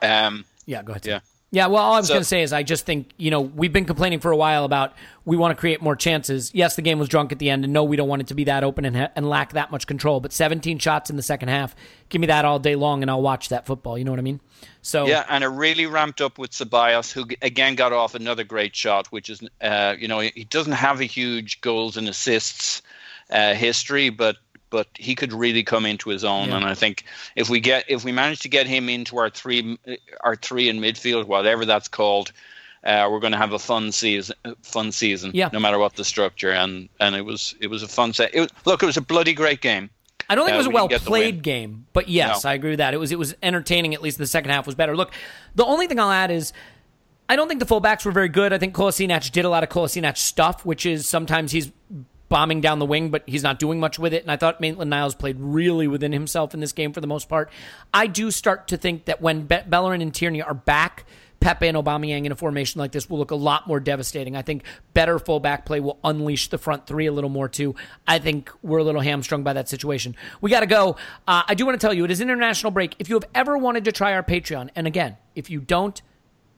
Um, Yeah, go ahead. Yeah. Yeah, well, all I was So- going to say is I just think, you know, we've been complaining for a while about we want to create more chances. Yes, the game was drunk at the end, and no, we don't want it to be that open and, ha- and lack that much control. But 17 shots in the second half, give me that all day long, and I'll watch that football. You know what I mean? So, Yeah, and it really ramped up with Ceballos, who again got off another great shot, which is, uh, you know, he doesn't have a huge goals and assists uh, history, but but he could really come into his own. Yeah. And I think if we get if we manage to get him into our three our three in midfield, whatever that's called. Uh, we're going to have a fun season. Fun season, Yeah. no matter what the structure, and and it was it was a fun set. It was, look, it was a bloody great game. I don't think Uh, it was a well played game, but yes, No. I agree with that. It was it was entertaining. At least the second half was better. Look, the only thing I'll add is I don't think the fullbacks were very good. I think Kolasinac did a lot of Kolasinac stuff, which is sometimes he's bombing down the wing, but he's not doing much with it. And I thought Maitland Niles played really within himself in this game for the most part. I do start to think that when Be- Bellerin and Tierney are back, Pepe and Aubameyang in a formation like this will look a lot more devastating. I think better fullback play will unleash the front three a little more too. I think we're a little hamstrung by that situation. We got to go. Uh, I do want to tell you it is international break. If you have ever wanted to try our Patreon, and again, if you don't,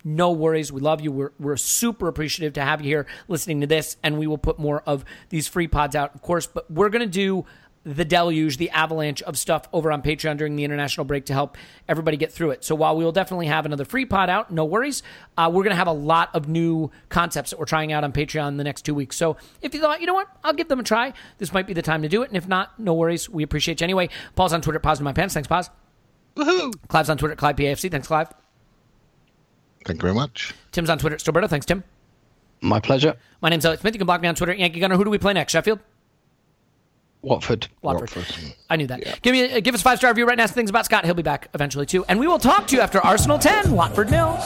no worries. We love you. We're, we're super appreciative to have you here listening to this, and we will put more of these free pods out, of course. But we're going to do the deluge, the avalanche of stuff over on Patreon during the international break to help everybody get through it. So while we will definitely have another free pod out, no worries, uh, we're going to have a lot of new concepts that we're trying out on Patreon in the next two weeks. So if you thought, you know what, I'll give them a try, this might be the time to do it. And if not, no worries. We appreciate you anyway. Paul's on Twitter, Pause in my pants. Thanks, Pause. Woohoo! Clive's on Twitter, Clive PAFC. Thanks, Clive. Thank you very much. Tim's on Twitter, Stillberto. Thanks, Tim. My pleasure. My name's Elliot Smith. You can block me on Twitter. Yankee Gunner. Who do we play next? Sheffield? Watford. Watford. Watford. I knew that. Give me, uh, give us a five star review right now. Things about Scott. He'll be back eventually too, and we will talk to you after Arsenal ten, Watford Mills.